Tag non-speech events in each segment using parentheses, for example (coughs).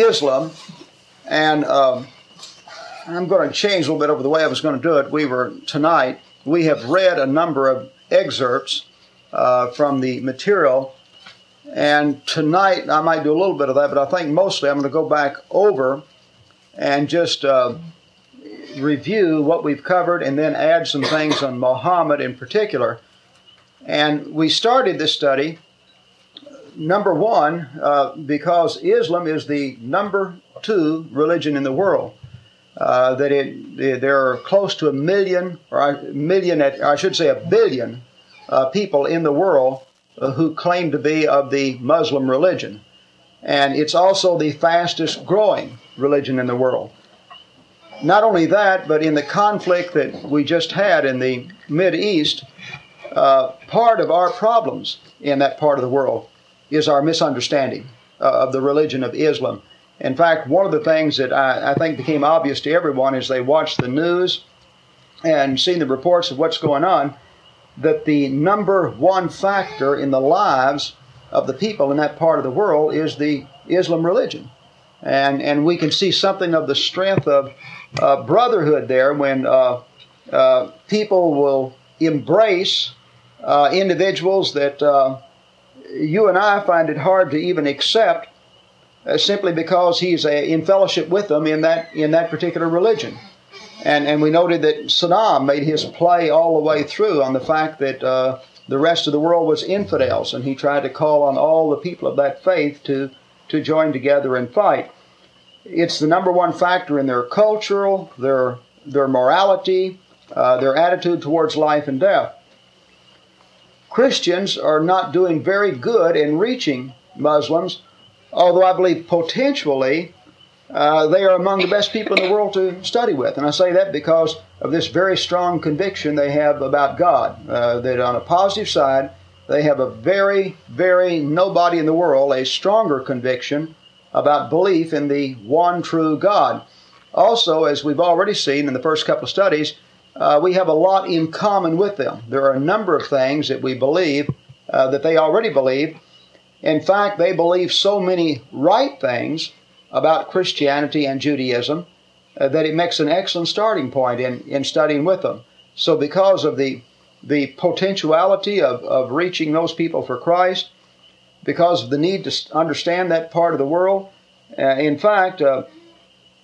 Islam, and um, I'm going to change a little bit over the way I was going to do it. We were tonight. We have read a number of excerpts uh, from the material, and tonight I might do a little bit of that, but I think mostly I'm going to go back over and just uh, review what we've covered, and then add some things on Muhammad in particular. And we started this study number one, uh, because Islam is the number two religion in the world. Uh, that it, there are close to a million, or a million, I should say a billion, uh, people in the world uh, who claim to be of the Muslim religion. And it's also the fastest growing religion in the world. Not only that, but in the conflict that we just had in the Mid East, uh, part of our problems in that part of the world is our misunderstanding uh, of the religion of Islam. In fact, one of the things that I, I, think became obvious to everyone as they watched the news and seen the reports of what's going on, that the number one factor in the lives of the people in that part of the world is the Islam religion. And, and we can see something of the strength of uh, brotherhood there when uh, uh, people will embrace uh, individuals that uh, you and I find it hard to even accept uh, simply because he's a, in fellowship with them in that in that particular religion. And and we noted that Saddam made his play all the way through on the fact that uh, the rest of the world was infidels, and he tried to call on all the people of that faith to to join together and fight. It's the number one factor in their cultural, their their morality, uh, their attitude towards life and death. Christians are not doing very good in reaching Muslims, although I believe potentially uh, they are among the best people in the world to study with. And I say that because of this very strong conviction they have about God. Uh, that on a positive side, they have a very, very nobody in the world a stronger conviction about belief in the one true God. Also, as we've already seen in the first couple of studies, uh, we have a lot in common with them. There are a number of things that we believe uh, that they already believe. In fact, they believe so many right things about Christianity and Judaism uh, that it makes an excellent starting point in, in studying with them. So, because of the the potentiality of, of reaching those people for Christ, because of the need to understand that part of the world, uh, in fact, uh,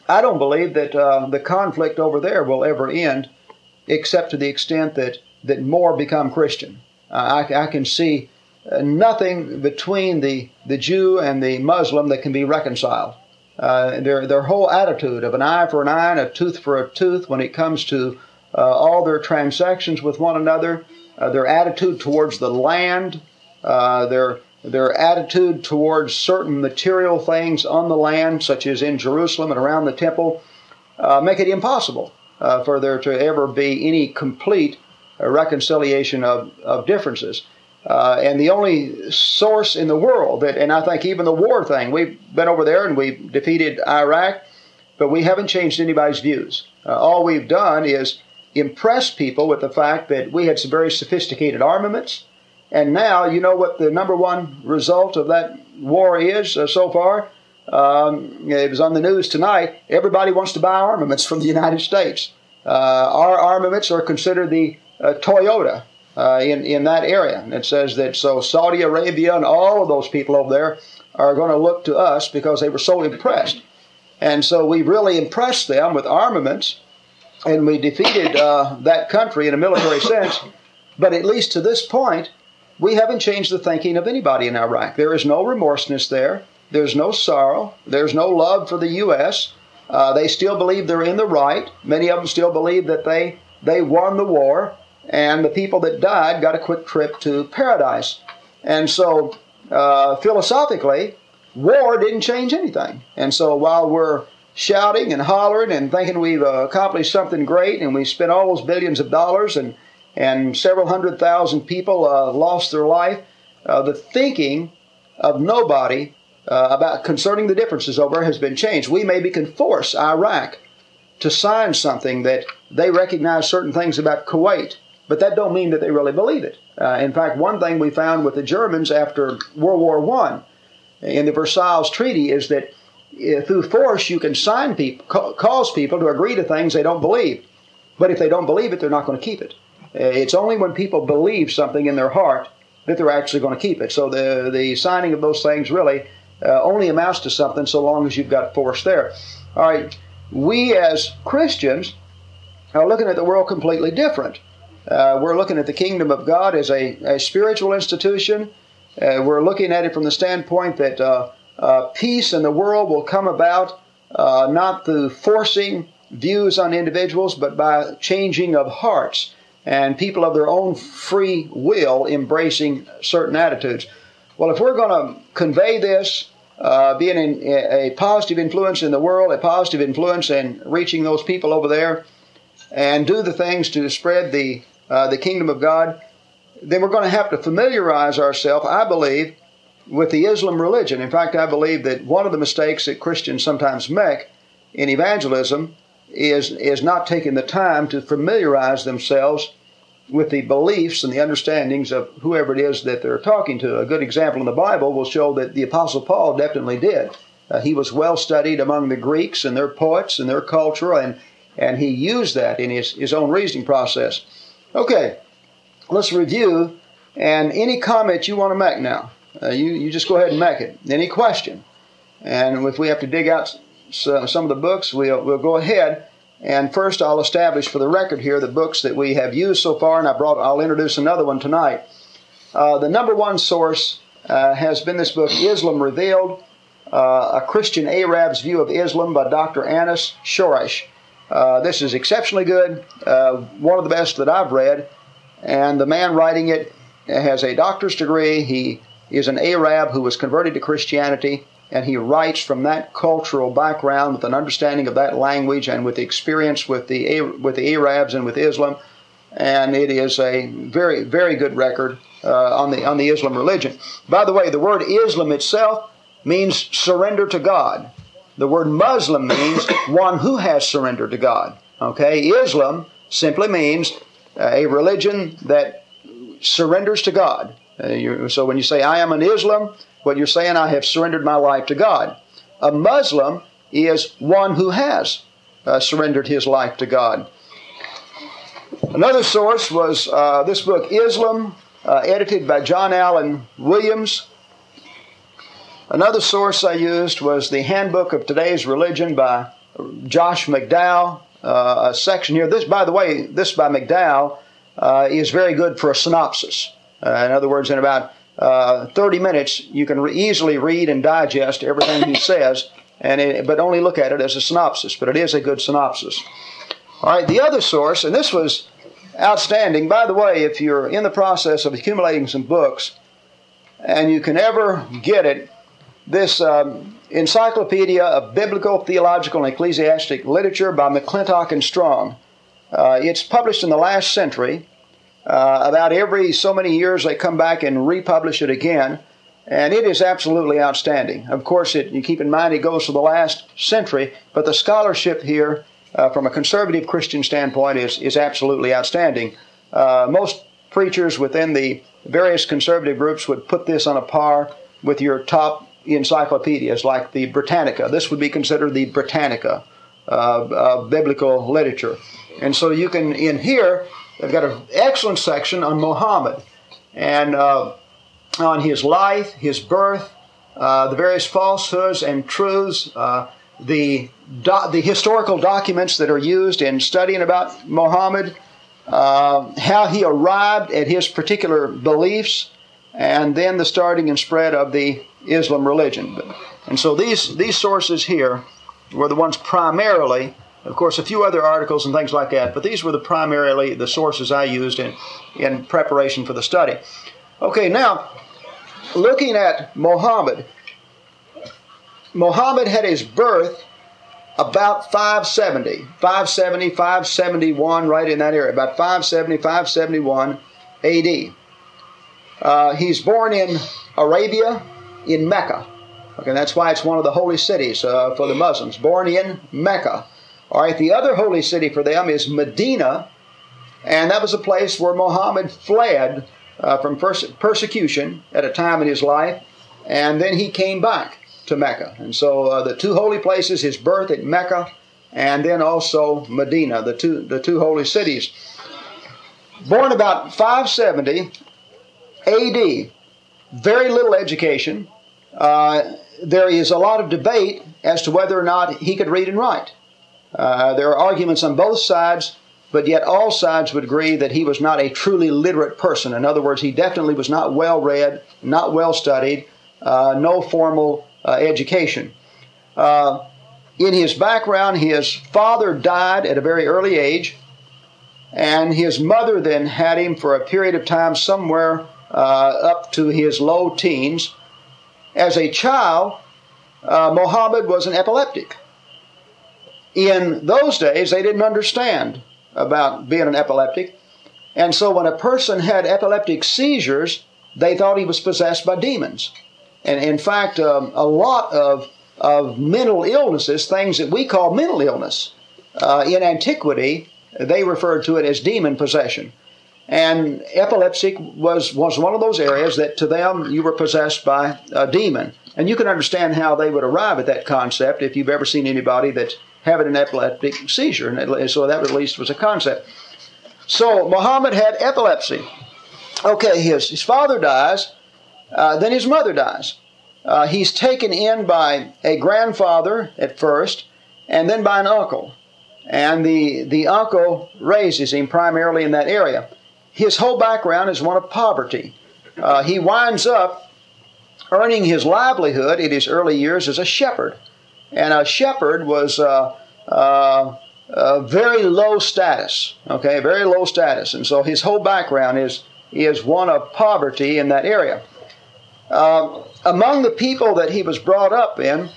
I don't believe that uh, the conflict over there will ever end except to the extent that, that more become Christian. Uh, I, I, can see uh, nothing between the, the Jew and the Muslim that can be reconciled. Uh, their, their whole attitude of an eye for an eye and a tooth for a tooth when it comes to uh, all their transactions with one another, uh, their attitude towards the land, uh, their, their attitude towards certain material things on the land, such as in Jerusalem and around the temple, make it impossible uh, for there to ever be any complete uh, reconciliation of, of differences. Uh, and the only source in the world that, and I think even the war thing, we've been over there and we've defeated Iraq, but we haven't changed anybody's views. Uh, all we've done is impress people with the fact that we had some very sophisticated armaments. And now, you know what the number one result of that war is uh, so far? Um, it was on the news tonight. Everybody wants to buy armaments from the United States. Uh, our armaments are considered the uh, Toyota uh, in, in that area. It says that so Saudi Arabia and all of those people over there are going to look to us because they were so impressed. And so we really impressed them with armaments and we defeated uh, that country in a military (coughs) sense. But at least to this point, we haven't changed the thinking of anybody in Iraq. There is no remorseness there. There's no sorrow. There's no love for the U.S. Uh, they still believe they're in the right. Many of them still believe that they, they won the war and the people that died got a quick trip to paradise. And so, uh, philosophically, war didn't change anything. And so, while we're shouting and hollering and thinking we've uh, accomplished something great and we spent all those billions of dollars and, and several hundred thousand people uh, lost their life, uh, the thinking of nobody uh, about concerning the differences over has been changed. We maybe can force Iraq to sign something that they recognize certain things about Kuwait, but that don't mean that they really believe it. Uh, in fact, one thing we found with the Germans after World War I in the Versailles Treaty is that uh, through force, you can sign people, cause people to agree to things they don't believe. But if they don't believe it, they're not going to keep it. Uh, it's only when people believe something in their heart that they're actually going to keep it. So the the signing of those things really uh, only amounts to something so long as you've got force there. All right, we as Christians are looking at the world completely different. Uh, we're looking at the kingdom of God as a, a spiritual institution. Uh, we're looking at it from the standpoint that uh, uh, peace in the world will come about uh, not through forcing views on individuals, but by changing of hearts and people of their own free will embracing certain attitudes. Well, if we're going to convey this, uh, being in, a positive influence in the world, a positive influence in reaching those people over there, and do the things to spread the uh, the kingdom of God, then we're going to have to familiarize ourselves, I believe, with the Islam religion. In fact, I believe that one of the mistakes that Christians sometimes make in evangelism is, is not taking the time to familiarize themselves with the beliefs and the understandings of whoever it is that they're talking to. A good example in the Bible will show that the Apostle Paul definitely did. Uh, he was well studied among the Greeks and their poets and their culture, and, and he used that in his, his own reasoning process. Okay, let's review. And any comment you want to make now, uh, you, you just go ahead and make it. Any question? And if we have to dig out some of the books, we'll, we'll go ahead. And first, I'll establish for the record here the books that we have used so far, and I brought, I'll introduce another one tonight. Uh, the number one source uh, has been this book, Islam Revealed, uh, A Christian Arab's View of Islam by Dr. Anis Shorrosh. Uh, this is exceptionally good, uh, one of the best that I've read, and the man writing it has a doctor's degree. He is an Arab who was converted to Christianity and he writes from that cultural background with an understanding of that language and with experience with the with the Arabs and with Islam, and it is a very very good record uh, on the on the Islam religion. By the way, the word Islam itself means surrender to God. The word Muslim means (coughs) one who has surrendered to God. Okay, Islam simply means a religion that surrenders to God. Uh, so when you say I am an Islam, what you're saying, I have surrendered my life to God. A Muslim is one who has uh, surrendered his life to God. Another source was uh, this book, Islam, uh, edited by John Alden Williams. Another source I used was the Handbook of Today's Religion by Josh McDowell. Uh, a section here. This, by the way, this by McDowell uh, is very good for a synopsis. Uh, in other words, in about uh, 30 minutes, you can re- easily read and digest everything he (laughs) says, and it, but only look at it as a synopsis. But it is a good synopsis. All right, the other source, and this was outstanding. By the way, if you're in the process of accumulating some books, and you can ever get it, this um, Encyclopedia of Biblical, Theological, and Ecclesiastic Literature by McClintock and Strong. Uh, it's published in the last century. Uh, about every so many years, they come back and republish it again, and it is absolutely outstanding. Of course, it, you keep in mind it goes to the last century, but the scholarship here, uh, from a conservative Christian standpoint, is, is absolutely outstanding. Uh, most preachers within the various conservative groups would put this on a par with your top encyclopedias like the Britannica. This would be considered the Britannica of biblical literature. And so you can, in here, They've got an excellent section on Muhammad and uh, on his life, his birth, uh, the various falsehoods and truths, uh, the, do- the historical documents that are used in studying about Muhammad, uh, how he arrived at his particular beliefs, and then the starting and spread of the Islam religion. And so these, these sources here were the ones primarily of course, a few other articles and things like that, but these were the primarily the sources I used in, in preparation for the study. Okay, now, looking at Muhammad, Muhammad had his birth about 570, 570, 571, right in that area, about 570, 571 AD. Uh, he's born in Arabia, in Mecca. Okay, that's why it's one of the holy cities uh, for the Muslims. Born in Mecca. All right, the other holy city for them is Medina, and that was a place where Muhammad fled uh, from persecution at a time in his life, and then he came back to Mecca. And so uh, the two holy places, his birth at Mecca, and then also Medina, the two, the two holy cities. Born about 570 AD, very little education. Uh, there is a lot of debate as to whether or not he could read and write. Uh, there are arguments on both sides, but yet all sides would agree that he was not a truly literate person. In other words, he definitely was not well read, not well studied, uh, no formal uh, education. Uh, in his background, his father died at a very early age, and his mother then had him for a period of time somewhere uh, up to his low teens. As a child, uh, Muhammad was an epileptic. In those days, they didn't understand about being an epileptic. And so when a person had epileptic seizures, they thought he was possessed by demons. And in fact, um, a lot of, of mental illnesses, things that we call mental illness, uh, in antiquity, they referred to it as demon possession. And epilepsy was, was one of those areas that to them you were possessed by a demon. And you can understand how they would arrive at that concept if you've ever seen anybody that's having an epileptic seizure. And so that at least was a concept. So Muhammad had epilepsy. Okay, his, his father dies, uh, then his mother dies. Uh, he's taken in by a grandfather at first, and then by an uncle. And the, the uncle raises him primarily in that area. His whole background is one of poverty. Uh, he winds up earning his livelihood in his early years as a shepherd. And a shepherd was uh, uh, very low status, okay, very low status. And so his whole background is, is one of poverty in that area. Uh, among the people that he was brought up in,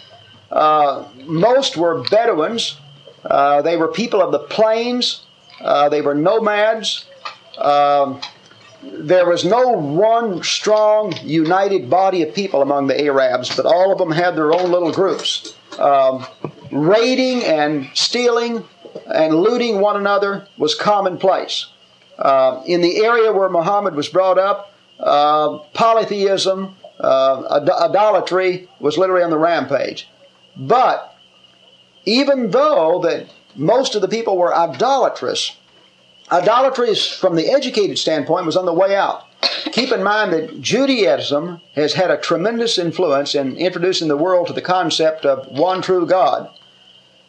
uh, most were Bedouins. Uh, they were people of the plains. Uh, they were nomads. Um, there was no one strong, united body of people among the Arabs, but all of them had their own little groups. Um, raiding and stealing and looting one another was commonplace. Uh, in the area where Muhammad was brought up, uh, polytheism, uh, idolatry was literally on the rampage. But even though that most of the people were idolatrous, idolatry from the educated standpoint was on the way out. Keep in mind that Judaism has had a tremendous influence in introducing the world to the concept of one true God.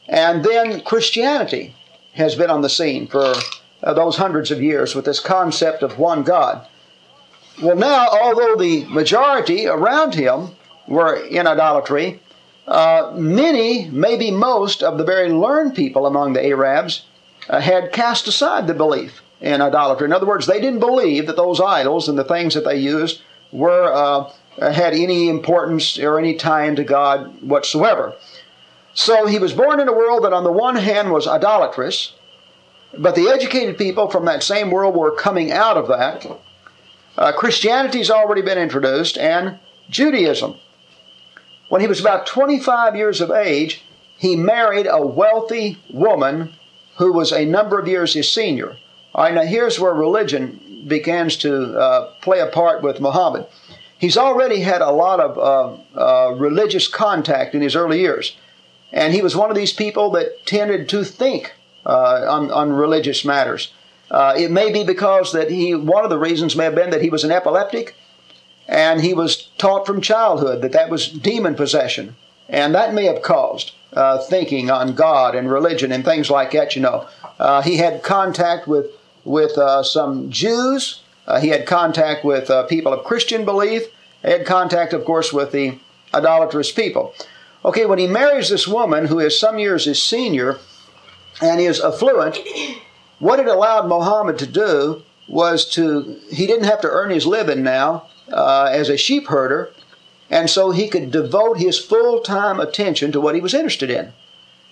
And then Christianity has been on the scene for uh, those hundreds of years with this concept of one God. Well, now, although the majority around him were in idolatry, uh, many, maybe most, of the very learned people among the Arabs uh, had cast aside the belief in idolatry. In other words, they didn't believe that those idols and the things that they used were uh, had any importance or any tie into God whatsoever. So he was born in a world that, on the one hand, was idolatrous, but the educated people from that same world were coming out of that. Uh, Christianity's already been introduced, and Judaism. When he was about 25 years of age, he married a wealthy woman who was a number of years his senior. All right, now here's where religion begins to uh, play a part with Muhammad. He's already had a lot of uh, uh, religious contact in his early years. And he was one of these people that tended to think uh, on, on religious matters. Uh, it may be because that he, one of the reasons may have been that he was an epileptic and he was taught from childhood that that was demon possession. And that may have caused uh, thinking on God and religion and things like that, you know. He had contact with, with uh, some Jews. Uh, he had contact with uh, people of Christian belief. He had contact, of course, with the idolatrous people. Okay, when he marries this woman who is some years his senior and is affluent, what it allowed Muhammad to do was to, he didn't have to earn his living now uh, as a sheep herder. And so he could devote his full time attention to what he was interested in.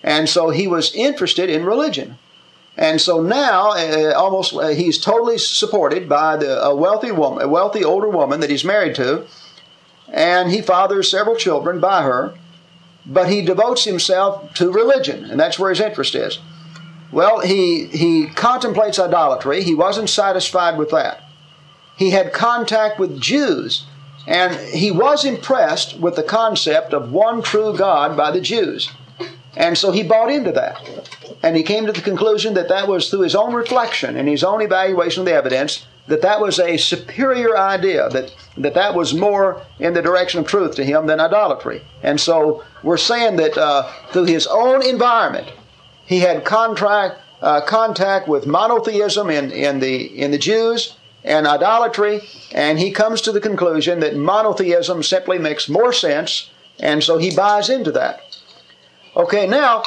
And so he was interested in religion. And so now, uh, almost, uh, he's totally supported by the, a wealthy woman, a wealthy older woman that he's married to, and he fathers several children by her. But he devotes himself to religion, and that's where his interest is. Well, he he contemplates idolatry. He wasn't satisfied with that. He had contact with Jews And he was impressed with the concept of one true God by the Jews. And so he bought into that. And he came to the conclusion that that was through his own reflection and his own evaluation of the evidence that that was a superior idea, that, that that was more in the direction of truth to him than idolatry. And so we're saying that uh, through his own environment, he had contract, uh, contact with monotheism in, in, the, in the Jews and idolatry, and he comes to the conclusion that monotheism simply makes more sense, and so he buys into that. Okay, now,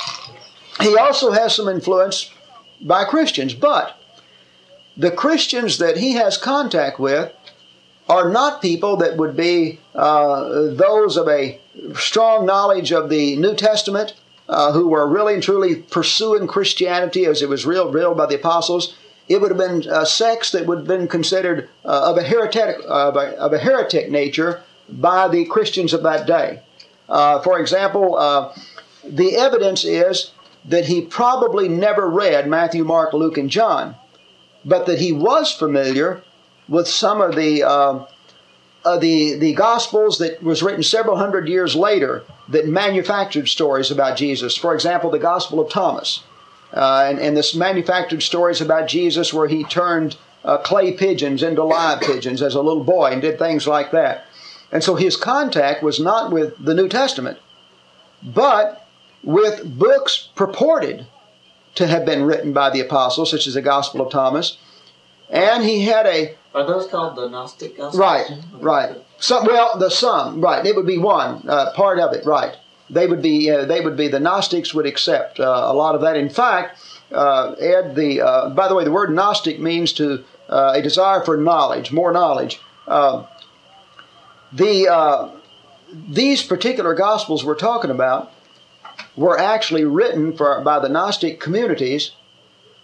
he also has some influence by Christians, but the Christians that he has contact with are not people that would be uh, those of a strong knowledge of the New Testament, uh, who were really and truly pursuing Christianity as it was real, revealed by the apostles. It would have been a sects that would have been considered uh, of, a heretic, of, a, of a heretic nature by the Christians of that day. Uh, for example, uh, the evidence is that he probably never read Matthew, Mark, Luke, and John but that he was familiar with some of the uh, uh, the the Gospels that was written several hundred years later that manufactured stories about Jesus. For example, the Gospel of Thomas, uh, and, and this manufactured stories about Jesus where he turned uh, clay pigeons into live pigeons as a little boy and did things like that. And so his contact was not with the New Testament, but with books purported to have been written by the apostles, such as the Gospel of Thomas. And he had a. Are those called the Gnostic Gospels? Right, right. Some, well, the some, right. It would be one uh, part of it, right. They would be, uh, they would be. The Gnostics would accept uh, a lot of that. In fact, uh, Ed, the. Uh, by the way, the word Gnostic means to uh, a desire for knowledge, more knowledge. the these particular Gospels we're talking about were actually written for, by the Gnostic communities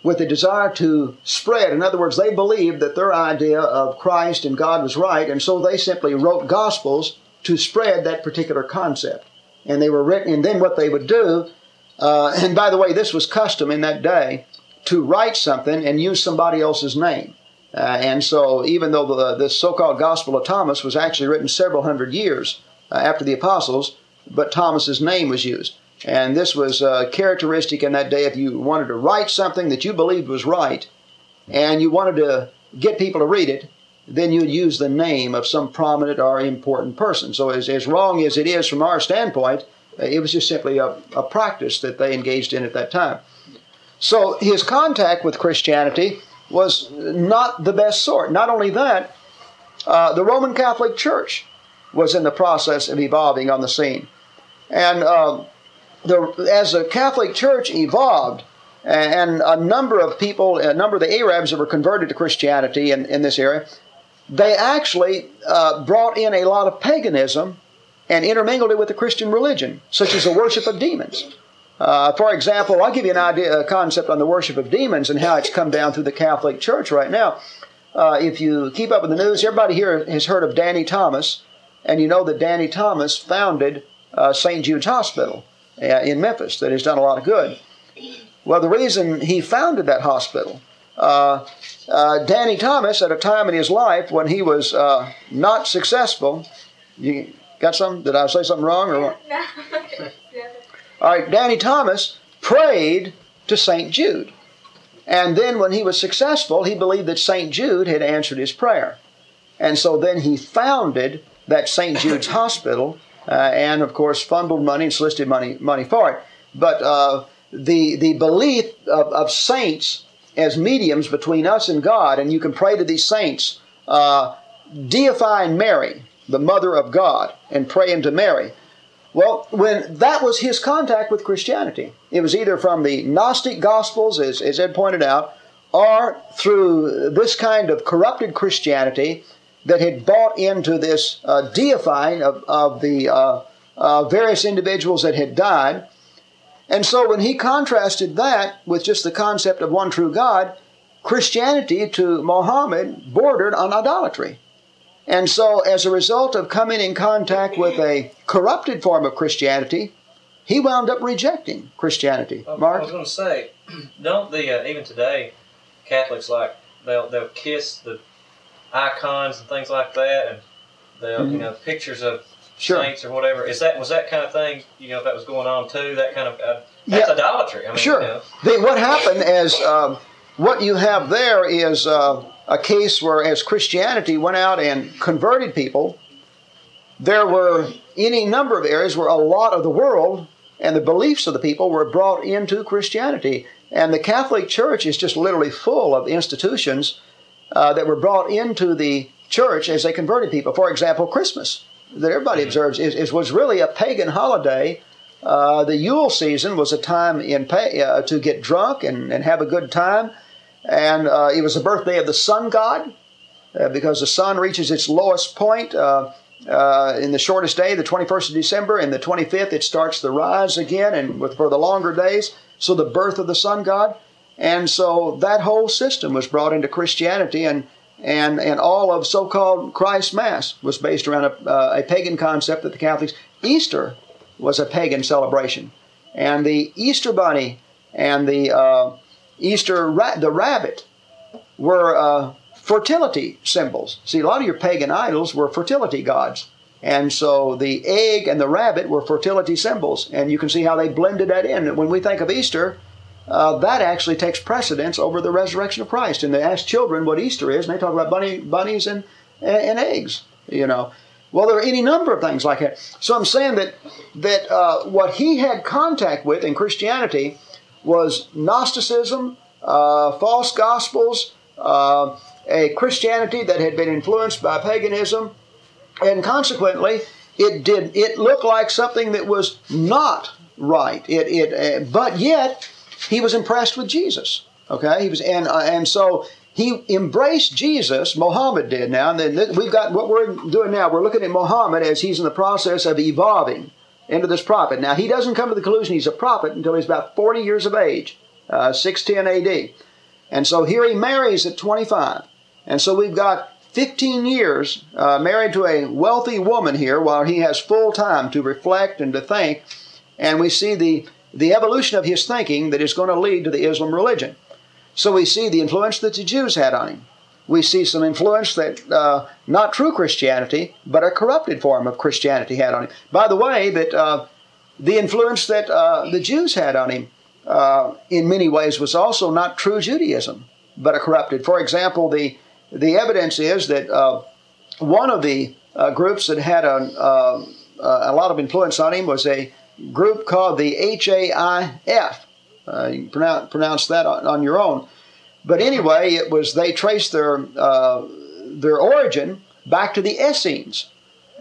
with a desire to spread. In other words, they believed that their idea of Christ and God was right, and so they simply wrote Gospels to spread that particular concept. And they were written, and then what they would do, uh, and by the way, this was custom in that day, to write something and use somebody else's name. Uh, and so, even though the, the so called Gospel of Thomas was actually written several hundred years uh, after the apostles, but Thomas's name was used. And this was uh, characteristic in that day if you wanted to write something that you believed was right and you wanted to get people to read it, then you'd use the name of some prominent or important person. So, as, as wrong as it is from our standpoint, it was just simply a, a practice that they engaged in at that time. So, his contact with Christianity was not the best sort. Not only that, uh, the Roman Catholic Church was in the process of evolving on the scene. And uh, the, as the Catholic Church evolved, and a number of people, a number of the Arabs that were converted to Christianity in, in this area, they actually uh, brought in a lot of paganism and intermingled it with the Christian religion, such as the worship of demons. Uh, for example, I'll give you an idea, a concept on the worship of demons and how it's come down through the Catholic Church right now. Uh, if you keep up with the news, everybody here has heard of Danny Thomas, and you know that Danny Thomas founded uh, St. Jude's Hospital. Uh, in Memphis that has done a lot of good. Well, the reason he founded that hospital, uh, uh, Danny Thomas, at a time in his life when he was uh, not successful, you got some? Did I say something wrong or what? (laughs) No. All right, Danny Thomas prayed to St. Jude. And then when he was successful, he believed that St. Jude had answered his prayer. And so then he founded that St. Jude's (laughs) Hospital and of course funded money and solicited money money for it. But uh, the the belief of, of, saints as mediums between us and God, and you can pray to these saints, uh, deifying Mary, the Mother of God, and praying to Mary. Well, when that was his contact with Christianity, it was either from the Gnostic Gospels, as, as Ed pointed out, or through this kind of corrupted Christianity that had bought into this uh, deifying of, of the uh, uh, various individuals that had died. And so when he contrasted that with just the concept of one true God, Christianity to Mohammed bordered on idolatry. And so, as a result of coming in contact with a corrupted form of Christianity, he wound up rejecting Christianity. Mark, I was going to say, (clears throat) don't the uh, even today Catholics like they'll they'll kiss the icons and things like that, and the you know pictures of Sure. saints or whatever. Is that was that kind of thing? You know, if that was going on too, that kind of uh, that's Yeah. idolatry. I mean, Sure. You know, The, what happened is um, what you have there is uh, a case where, as Christianity went out and converted people, there were any number of areas where a lot of the world and the beliefs of the people were brought into Christianity. And the Catholic Church is just literally full of institutions uh, that were brought into the church as they converted people. For example, Christmas, that everybody observes, is, is was really a pagan holiday. Uh, the Yule season was a time in pa- uh, to get drunk and, and have a good time, and uh, it was the birthday of the sun god uh, because the sun reaches its lowest point uh, uh, in the shortest day, the 21st of December, and the 25th it starts the rise again, and with, for the longer days, so the birth of the sun god, and so that whole system was brought into Christianity, and and and all of so-called Christ Mass was based around a, uh, a pagan concept that the Catholics Easter was a pagan celebration, and the Easter bunny and the uh, Easter ra- the rabbit were uh, fertility symbols. See, a lot of your pagan idols were fertility gods. And so the egg and the rabbit were fertility symbols. And you can see how they blended that in. When we think of Easter, uh, that actually takes precedence over the resurrection of Christ. And they ask children what Easter is, and they talk about bunny, bunnies and, and eggs, you know. Well, there are any number of things like that. So I'm saying that, that uh, what he had contact with in Christianity was Gnosticism, uh, false gospels, uh, a Christianity that had been influenced by paganism, and consequently, it did it looked like something that was not right. It it uh, but yet he was impressed with Jesus. Okay, he was and uh, and so he embraced Jesus. Muhammad did now, and then th- we've got what we're doing now. We're looking at Muhammad as he's in the process of evolving into this prophet. Now he doesn't come to the conclusion he's a prophet until he's about forty years of age, uh, six ten A.D. And so here he marries at 25. And so we've got 15 years uh, married to a wealthy woman here while he has full time to reflect and to think. And we see the, the evolution of his thinking that is going to lead to the Islam religion. So we see the influence that the Jews had on him. We see some influence that uh, not true Christianity, but a corrupted form of Christianity had on him. By the way, that uh, the influence that uh, the Jews had on him uh, in many ways was also not true Judaism, but a corrupted. For example, the the evidence is that uh, one of the uh, groups that had a, a lot of influence on him was a group called the HAIF. Uh, you can pronounce, pronounce that on, on, your own. But anyway, it was they traced their uh, their origin back to the Essenes,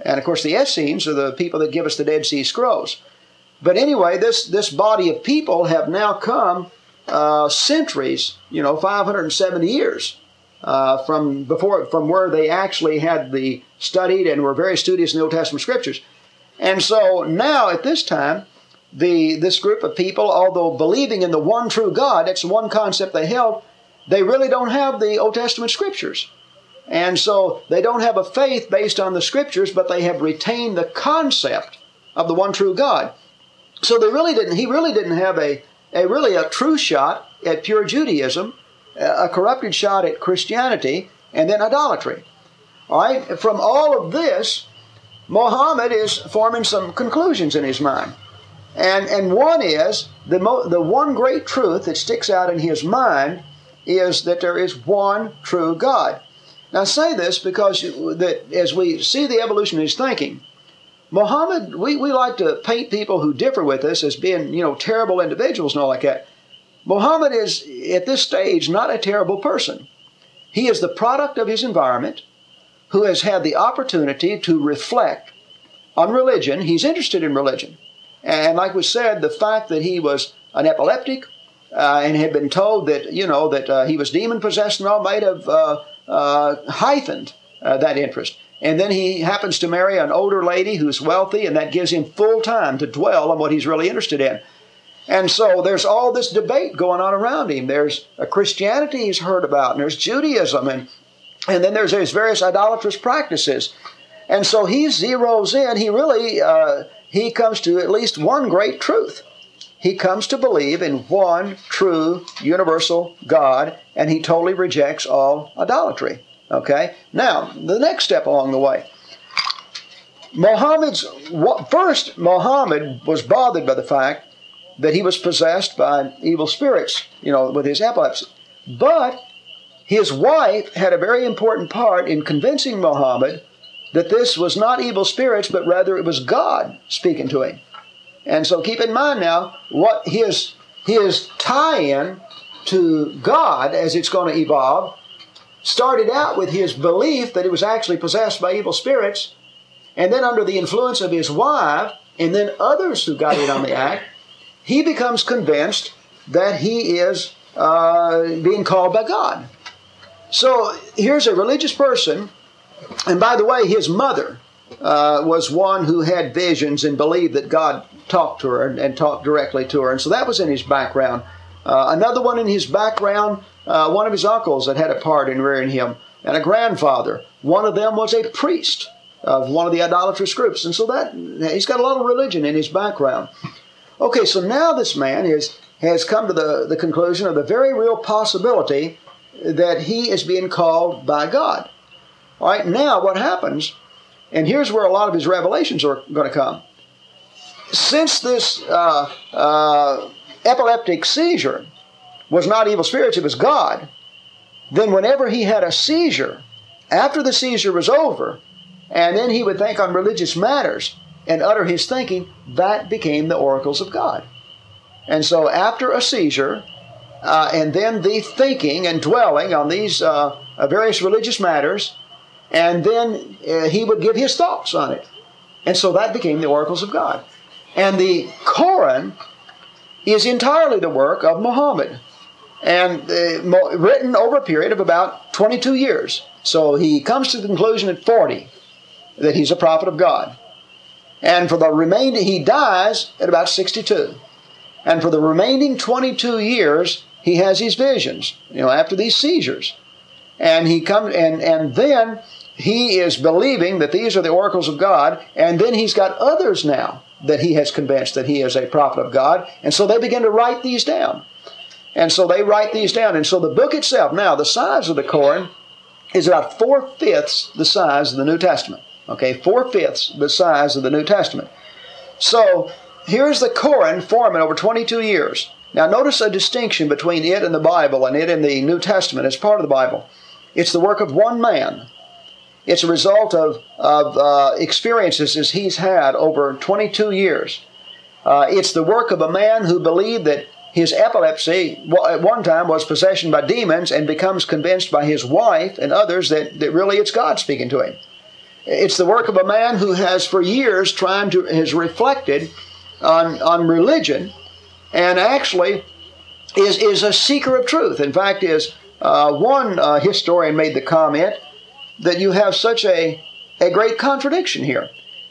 and of course the Essenes are the people that give us the Dead Sea Scrolls. But anyway, this this body of people have now come uh, centuries, you know, 570 years uh, from before from where they actually had the studied and were very studious in the Old Testament scriptures. And so now at this time, the this group of people, although believing in the one true God, that's the one concept they held, they really don't have the Old Testament scriptures. And so they don't have a faith based on the scriptures, but they have retained the concept of the one true God. So they really didn't. He really didn't have a, a really a true shot at pure Judaism, a corrupted shot at Christianity, and then idolatry. All right. From all of this, Mohammed is forming some conclusions in his mind, and and one is the mo- the one great truth that sticks out in his mind is that there is one true God. Now, I say this because that as we see the evolution of his thinking, Muhammad, we, we like to paint people who differ with us as being, you know, terrible individuals and all like that. Muhammad is, at this stage, not a terrible person. He is the product of his environment who has had the opportunity to reflect on religion. He's interested in religion. And like we said, the fact that he was an epileptic uh, and had been told that, you know, that uh, he was demon possessed and all might have uh, heightened that interest. And then he happens to marry an older lady who's wealthy, and that gives him full time to dwell on what he's really interested in. And so there's all this debate going on around him. There's a Christianity he's heard about, and there's Judaism, and, and then there's, there's various idolatrous practices. And so he zeroes in, he really, uh, he comes to at least one great truth. He comes to believe in one true universal God, and he totally rejects all idolatry. Okay? Now, the next step along the way. Muhammad's first Muhammad was bothered by the fact that he was possessed by evil spirits, you know, with his epilepsy. But his wife had a very important part in convincing Muhammad that this was not evil spirits, but rather it was God speaking to him. And so keep in mind now what his his tie-in to God as it's going to evolve started out with his belief that he was actually possessed by evil spirits, and then under the influence of his wife, and then others who got in on the act, he becomes convinced that he is uh, being called by God. So here's a religious person, and by the way, his mother uh, was one who had visions and believed that God talked to her and, and talked directly to her, and so that was in his background. Uh, another one in his background, uh, one of his uncles that had a part in rearing him, and a grandfather. One of them was a priest of one of the idolatrous groups, and so that he's got a lot of religion in his background. Okay, so now this man is has come to the, the conclusion of the very real possibility that he is being called by God. All right, now what happens, and here's where a lot of his revelations are going to come. Since this uh, uh, epileptic seizure was not evil spirits, it was God, then whenever he had a seizure, after the seizure was over, and then he would think on religious matters and utter his thinking, that became the oracles of God. And so after a seizure, uh, and then the thinking and dwelling on these uh, uh, various religious matters, and then uh, he would give his thoughts on it. And so that became the oracles of God. And the Koran is entirely the work of Muhammad, and uh, written over a period of about 22 years. So he comes to the conclusion at 40 that he's a prophet of God. And for the remainder, he dies at about 62. And for the remaining 22 years, he has these visions, you know, after these seizures. And he comes, and, and then he is believing that these are the oracles of God, and then he's got others now that he has convinced that he is a prophet of God. And so they begin to write these down. And so they write these down. And so the book itself, now the size of the Koran is about four fifths the size of the New Testament. Okay, four fifths the size of the New Testament. So here's the Koran forming over 22 years. Now, notice a distinction between it and the Bible and it and the New Testament as part of the Bible. It's the work of one man. It's a result of, of uh, experiences as he's had over 22 years. Uh, it's the work of a man who believed that his epilepsy at one time was possession by demons and becomes convinced by his wife and others that, that really it's God speaking to him. It's the work of a man who has for years trying to has reflected on, on religion and actually is, is a seeker of truth. In fact, is uh, one uh, historian made the comment that you have such a, a great contradiction here.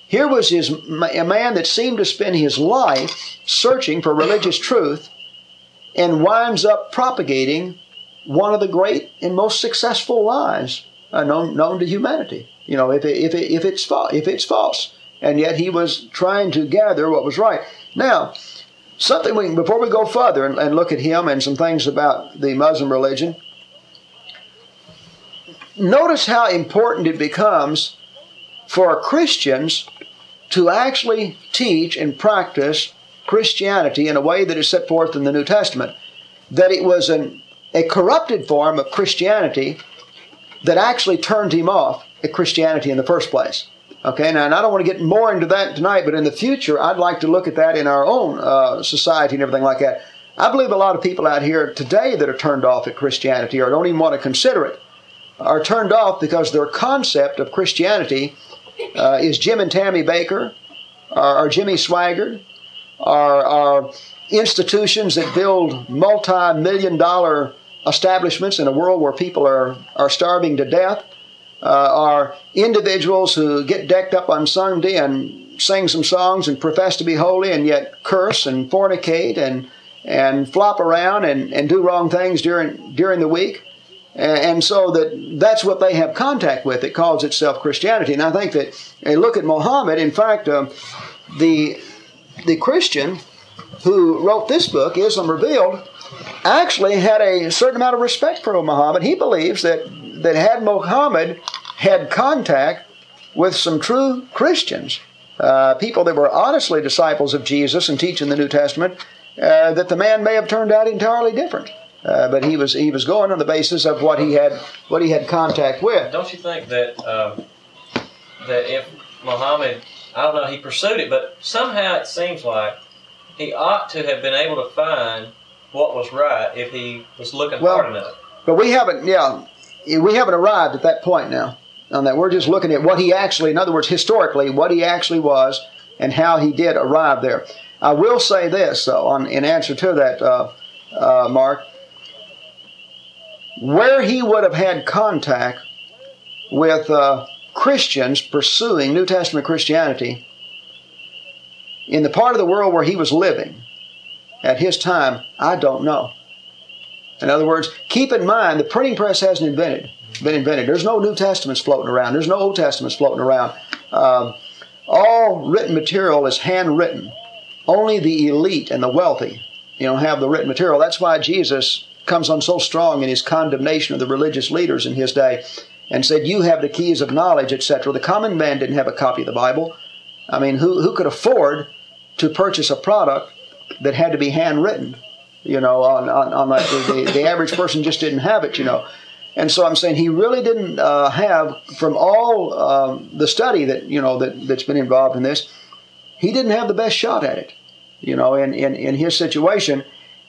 Here was his, a man that seemed to spend his life searching for religious truth and winds up propagating one of the great and most successful lies uh, known, known to humanity. You know, if, it, if, it, if, it's fa- if it's false. And yet he was trying to gather what was right. Now, something we, before we go further and, and look at him and some things about the Muslim religion, notice how important it becomes for Christians to actually teach and practice Christianity in a way that is set forth in the New Testament. That it was an, a corrupted form of Christianity that actually turned him off at Christianity in the first place. Okay, now and I don't want to get more into that tonight, but in the future, I'd like to look at that in our own uh, society and everything like that. I believe a lot of people out here today that are turned off at Christianity or don't even want to consider it are turned off because their concept of Christianity uh, is Jim and Tammy Bakker or, or Jimmy Swaggart or, or institutions that build multi million dollar establishments in a world where people are, are starving to death uh, are individuals who get decked up on Sunday and sing some songs and profess to be holy and yet curse and fornicate and and flop around and, and do wrong things during during the week. And so that that's what they have contact with. It calls itself Christianity. And I think that a look at Muhammad, in fact, uh, the the Christian who wrote this book, Islam Revealed, actually had a certain amount of respect for Muhammad. He believes that that had Muhammad had contact with some true Christians, uh, people that were honestly disciples of Jesus and teaching the New Testament, uh, that the man may have turned out entirely different. Uh, but he was he was going on the basis of what he had what he had contact with. Don't you think that um, that if Muhammad, I don't know, he pursued it, but somehow it seems like he ought to have been able to find what was right if he was looking Well, hard enough. But we haven't, yeah, we haven't arrived at that point now on that. We're just looking at what he actually, in other words, historically, what he actually was and how he did arrive there. I will say this, though, on, in answer to that, uh, uh, Mark, where he would have had contact with uh, Christians pursuing New Testament Christianity in the part of the world where he was living at his time, I don't know. In other words, keep in mind the printing press hasn't invented, been invented. There's no New Testaments floating around. There's no Old Testaments floating around. Um, all written material is handwritten. Only the elite and the wealthy, you know, have the written material. That's why Jesus comes on so strong in his condemnation of the religious leaders in his day, and said, "You have the keys of knowledge, etc." The common man didn't have a copy of the Bible. I mean, who who could afford to purchase a product that had to be handwritten? You know, on, on, on like the, the, average person just didn't have it, you know. And so I'm saying he really didn't uh, have, from all um, the study that, you know, that, that's been involved in this, he didn't have the best shot at it, you know, in, in, in his situation.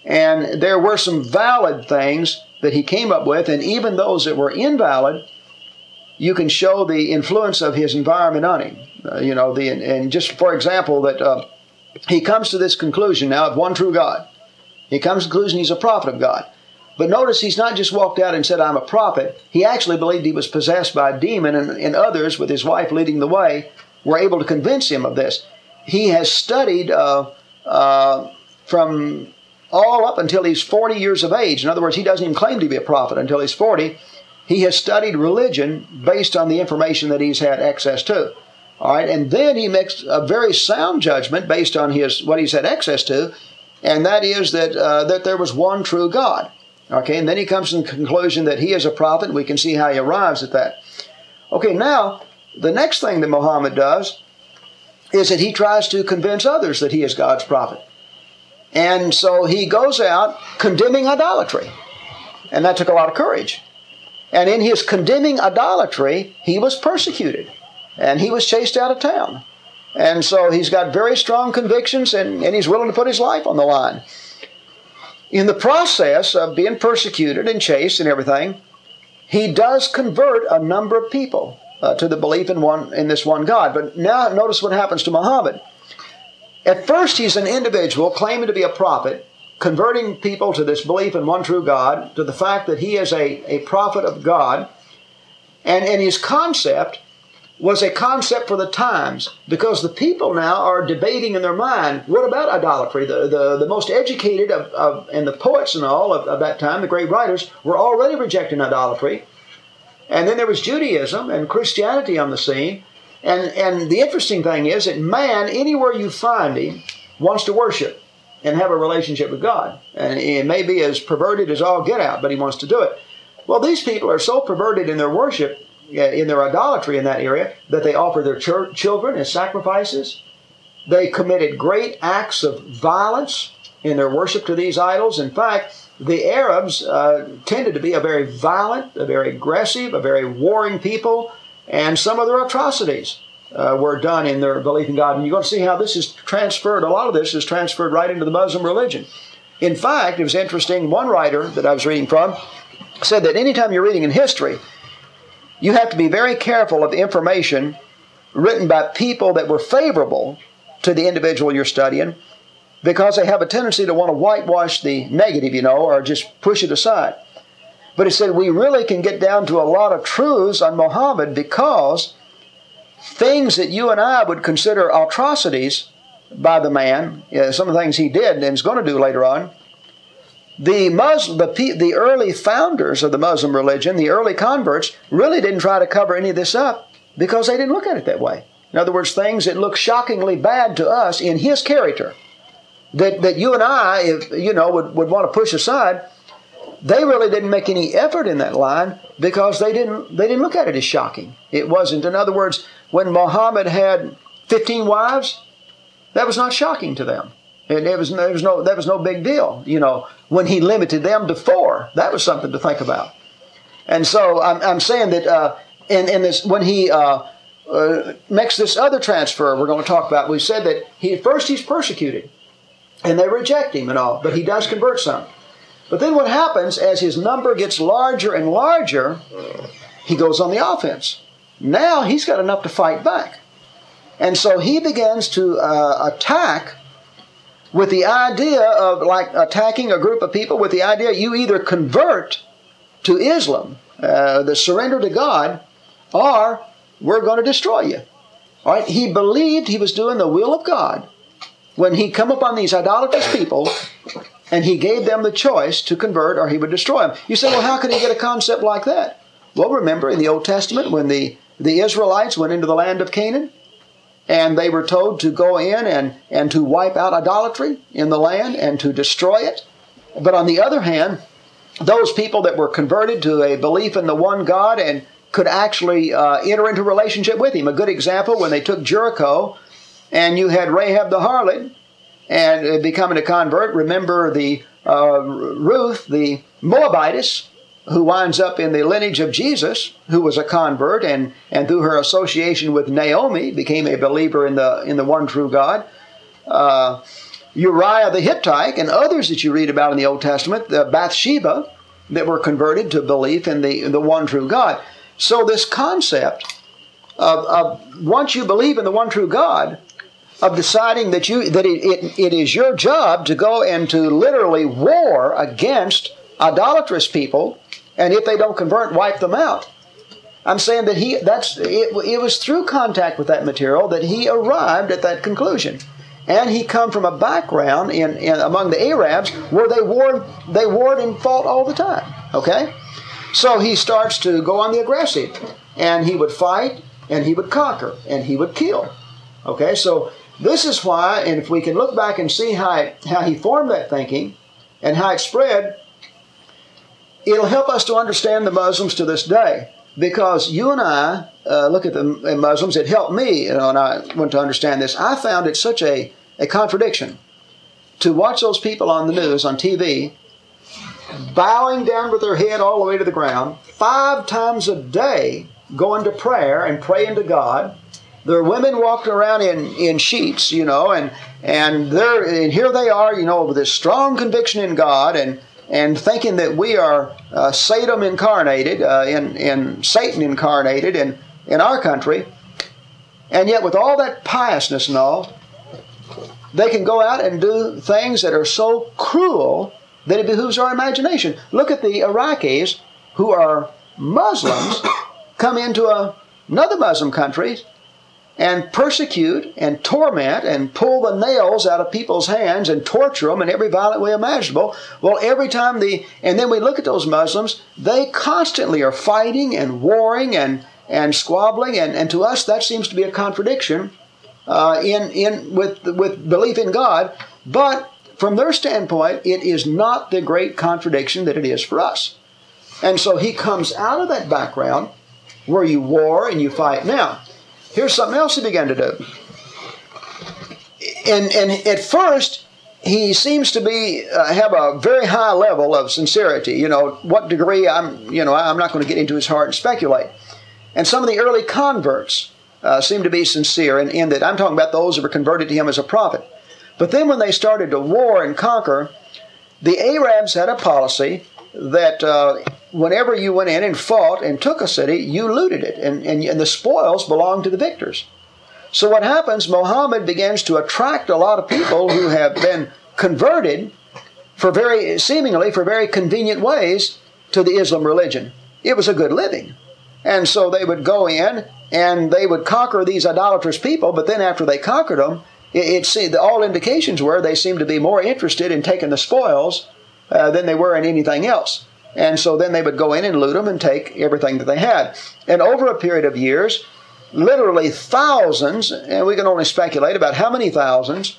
And there were some valid things that he came up with, and even those that were invalid, you can show the influence of his environment on him. Uh, you know, the and just for example, that uh, he comes to this conclusion now of one true God. He comes to the conclusion he's a prophet of God. But notice he's not just walked out and said, I'm a prophet. He actually believed he was possessed by a demon, and, and others, with his wife leading the way, were able to convince him of this. He has studied uh, uh, from all up until he's 40 years of age. In other words, he doesn't even claim to be a prophet until he's 40. He has studied religion based on the information that he's had access to. All right, and then he makes a very sound judgment based on his what he's had access to, and that is that uh, that there was one true God. Okay, and then he comes to the conclusion that he is a prophet. We can see how he arrives at that. Okay, now the next thing that Muhammad does is that he tries to convince others that he is God's prophet, and so he goes out condemning idolatry, and that took a lot of courage. And in his condemning idolatry, he was persecuted, and he was chased out of town. And so he's got very strong convictions and, and he's willing to put his life on the line. In the process of being persecuted and chased and everything, he does convert a number of people uh, to the belief in one in this one God. But now notice what happens to Muhammad. At first, he's an individual claiming to be a prophet, converting people to this belief in one true God, to the fact that he is a, a prophet of God. And in his concept, was a concept for the times because the people now are debating in their mind what about idolatry? The, the, the most educated of, of, and the poets and all of, of that time the great writers were already rejecting idolatry. And then there was judaism and christianity on the scene. And, and the interesting thing is that man anywhere you find him wants to worship and have a relationship with god. And it may be as perverted as all get out but he wants to do it. Well these people are so perverted in their worship in their idolatry in that area that they offered their ch- children as sacrifices. They committed great acts of violence in their worship to these idols. In fact, the Arabs uh, tended to be a very violent, a very aggressive, a very warring people, and some of their atrocities uh, were done in their belief in God. And you're going to see how this is transferred. A lot of this is transferred right into the Muslim religion. In fact, it was interesting. One writer that I was reading from said that anytime you're reading in history, you have to be very careful of information written by people that were favorable to the individual you're studying because they have a tendency to want to whitewash the negative, you know, or just push it aside. But he said we really can get down to a lot of truths on Muhammad because things that you and I would consider atrocities by the man, you know, some of the things he did and is going to do later on, the Muslim, the, the early founders of the Muslim religion, the early converts, really didn't try to cover any of this up because they didn't look at it that way. In other words, things that look shockingly bad to us in his character, that, that you and I, if, you know, would, would want to push aside, they really didn't make any effort in that line because they didn't they didn't look at it as shocking. It wasn't. In other words, when Muhammad had 15 wives, that was not shocking to them. And it was, there was no that was no big deal. You know, when he limited them to four, that was something to think about. And so I'm, I'm saying that uh, in, in this when he uh, uh, makes this other transfer we're going to talk about, we said that he first he's persecuted, and they reject him and all, but he does convert some. But then what happens as his number gets larger and larger, he goes on the offense. Now he's got enough to fight back. And so he begins to uh, attack with the idea of like attacking a group of people with the idea you either convert to Islam, uh, the surrender to God, or we're going to destroy you. All right? He believed he was doing the will of God when he come upon these idolatrous people and he gave them the choice to convert or he would destroy them. You say, well, how could he get a concept like that? Well, remember in the Old Testament when the, the Israelites went into the land of Canaan and they were told to go in and, and to wipe out idolatry in the land and to destroy it. But on the other hand, those people that were converted to a belief in the one God and could actually uh, enter into relationship with Him. A good example when they took Jericho and you had Rahab the harlot and becoming a convert. Remember the uh, Ruth, the Moabitess, who winds up in the lineage of Jesus, who was a convert, and, and through her association with Naomi became a believer in the in the one true God. Uh, Uriah the Hittite and others that you read about in the Old Testament, the Bathsheba, that were converted to belief in the the one true God. So this concept of, of once you believe in the one true God, of deciding that you that it, it, it is your job to go and to literally war against idolatrous people, and if they don't convert, wipe them out. I'm saying that he that's it, it was through contact with that material that he arrived at that conclusion. And he come from a background in, in among the Arabs where they warred they warred and fought all the time. Okay? So he starts to go on the aggressive. And he would fight and he would conquer and he would kill. Okay, so this is why, and if we can look back and see how, it, how he formed that thinking and how it spread, it'll help us to understand the Muslims to this day. Because you and I uh, look at the Muslims, it helped me you know, and I went to understand this. I found it such a, a contradiction to watch those people on the news, on TV, bowing down with their head all the way to the ground, five times a day going to prayer and praying to God there are women walking around in, in sheets, you know, and and they're and here they are, you know, with this strong conviction in God and and thinking that we are uh, Satan incarnated, uh, in in Satan incarnated in in our country, and yet with all that piousness and all, they can go out and do things that are so cruel that it behooves our imagination. Look at the Iraqis who are Muslims (coughs) come into a, another Muslim country and persecute and torment and pull the nails out of people's hands and torture them in every violent way imaginable. Well, every time the, and then we look at those Muslims, they constantly are fighting and warring and, and squabbling, and, and to us that seems to be a contradiction uh, in, in, with, with belief in God. But from their standpoint, it is not the great contradiction that it is for us. And so he comes out of that background where you war and you fight. Now, here's something else he began to do. And, and at first, he seems to be uh, have a very high level of sincerity. You know, what degree I'm, you know, I'm not going to get into his heart and speculate. And some of the early converts uh, seem to be sincere in, in that I'm talking about those who were converted to him as a prophet. But then when they started to war and conquer, the Arabs had a policy that uh, whenever you went in and fought and took a city, you looted it, and, and, and the spoils belonged to the victors. So what happens, Muhammad begins to attract a lot of people who have been converted for very, seemingly for very convenient ways to the Islam religion. It was a good living. And so they would go in and they would conquer these idolatrous people, but then after they conquered them, it, it all indications were they seemed to be more interested in taking the spoils uh, than they were in anything else. And so then they would go in and loot them and take everything that they had. And over a period of years, literally thousands, and we can only speculate about how many thousands,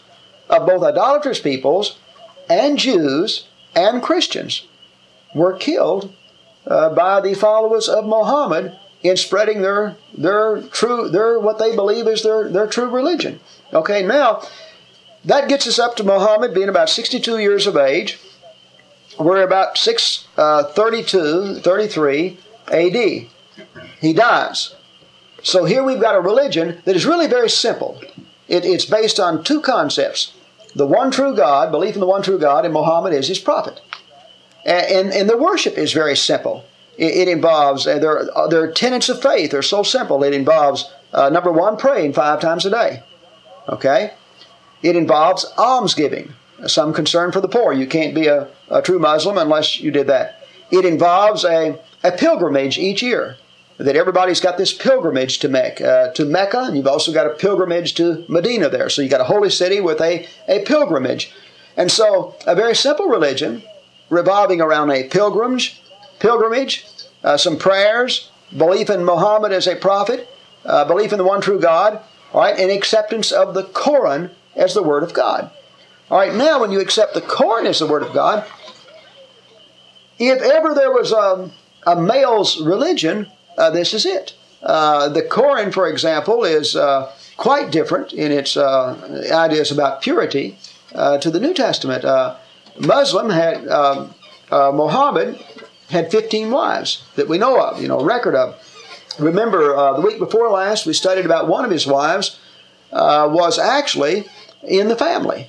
of both idolatrous peoples and Jews and Christians were killed uh, by the followers of Muhammad in spreading their their true their what they believe is their their true religion. Okay, now that gets us up to Muhammad being about 62 years of age. We're about 632, uh, 33 AD. He dies. So here we've got a religion that is really very simple. It, it's based on two concepts the one true God, belief in the one true God, and Muhammad is his prophet. And, and, and the worship is very simple. It, it involves, uh, their, uh, their tenets of faith are so simple. It involves, uh, number one, praying five times a day. Okay? It involves almsgiving, some concern for the poor. You can't be a, a true Muslim unless you did that. It involves a, a pilgrimage each year that everybody's got this pilgrimage to make uh, to Mecca, and you've also got a pilgrimage to Medina there. So you got a holy city with a, a pilgrimage. And so a very simple religion revolving around a pilgrimage, pilgrimage, uh, some prayers, belief in Muhammad as a prophet, uh, belief in the one true God, all right, and acceptance of the Koran as the Word of God. All right, now when you accept the Koran as the Word of God, if ever there was a, a male's religion, uh, this is it. Uh, the Koran, for example, is uh, quite different in its uh, ideas about purity uh, to the New Testament. Uh, Muslim had Muhammad had 15 wives that we know of, you know, record of. Remember, the week before last, we studied about one of his wives was actually in the family,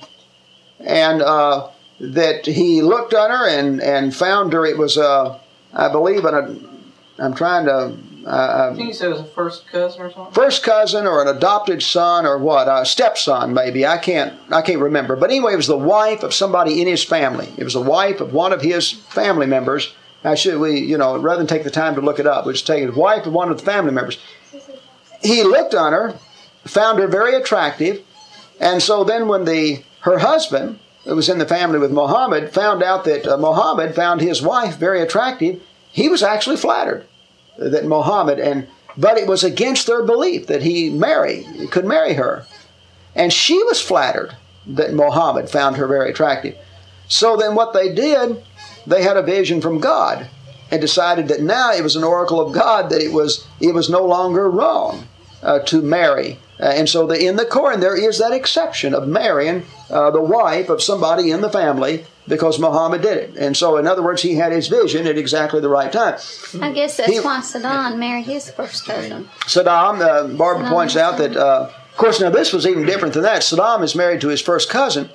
and uh, that he looked on her and and found her. It was, uh, I believe, an I'm trying to. Uh, uh I think you said it was a first cousin or something. First cousin or an adopted son or what? A stepson maybe. I can't. I can't remember. But anyway, it was the wife of somebody in his family. It was the wife of one of his family members. I should we you know rather than take the time to look it up, we just take the wife of one of the family members. He looked on her, found her very attractive, and so then when the her husband, who was in the family with Muhammad, found out that uh, Muhammad found his wife very attractive he was actually flattered that Muhammad and but it was against their belief that he marry could marry her. And she was flattered that Muhammad found her very attractive. So then what they did, they had a vision from God and decided that now it was an oracle of God that it was it was no longer wrong uh, to marry. Uh, and so the, in the Koran there is that exception of marrying uh, the wife of somebody in the family because Muhammad did it. And so, in other words, he had his vision at exactly the right time. I guess that's he, why Saddam married his first cousin. Saddam, uh, Barbara Saddam points out that, uh, of course, now this was even different than that. Saddam is married to his first cousin,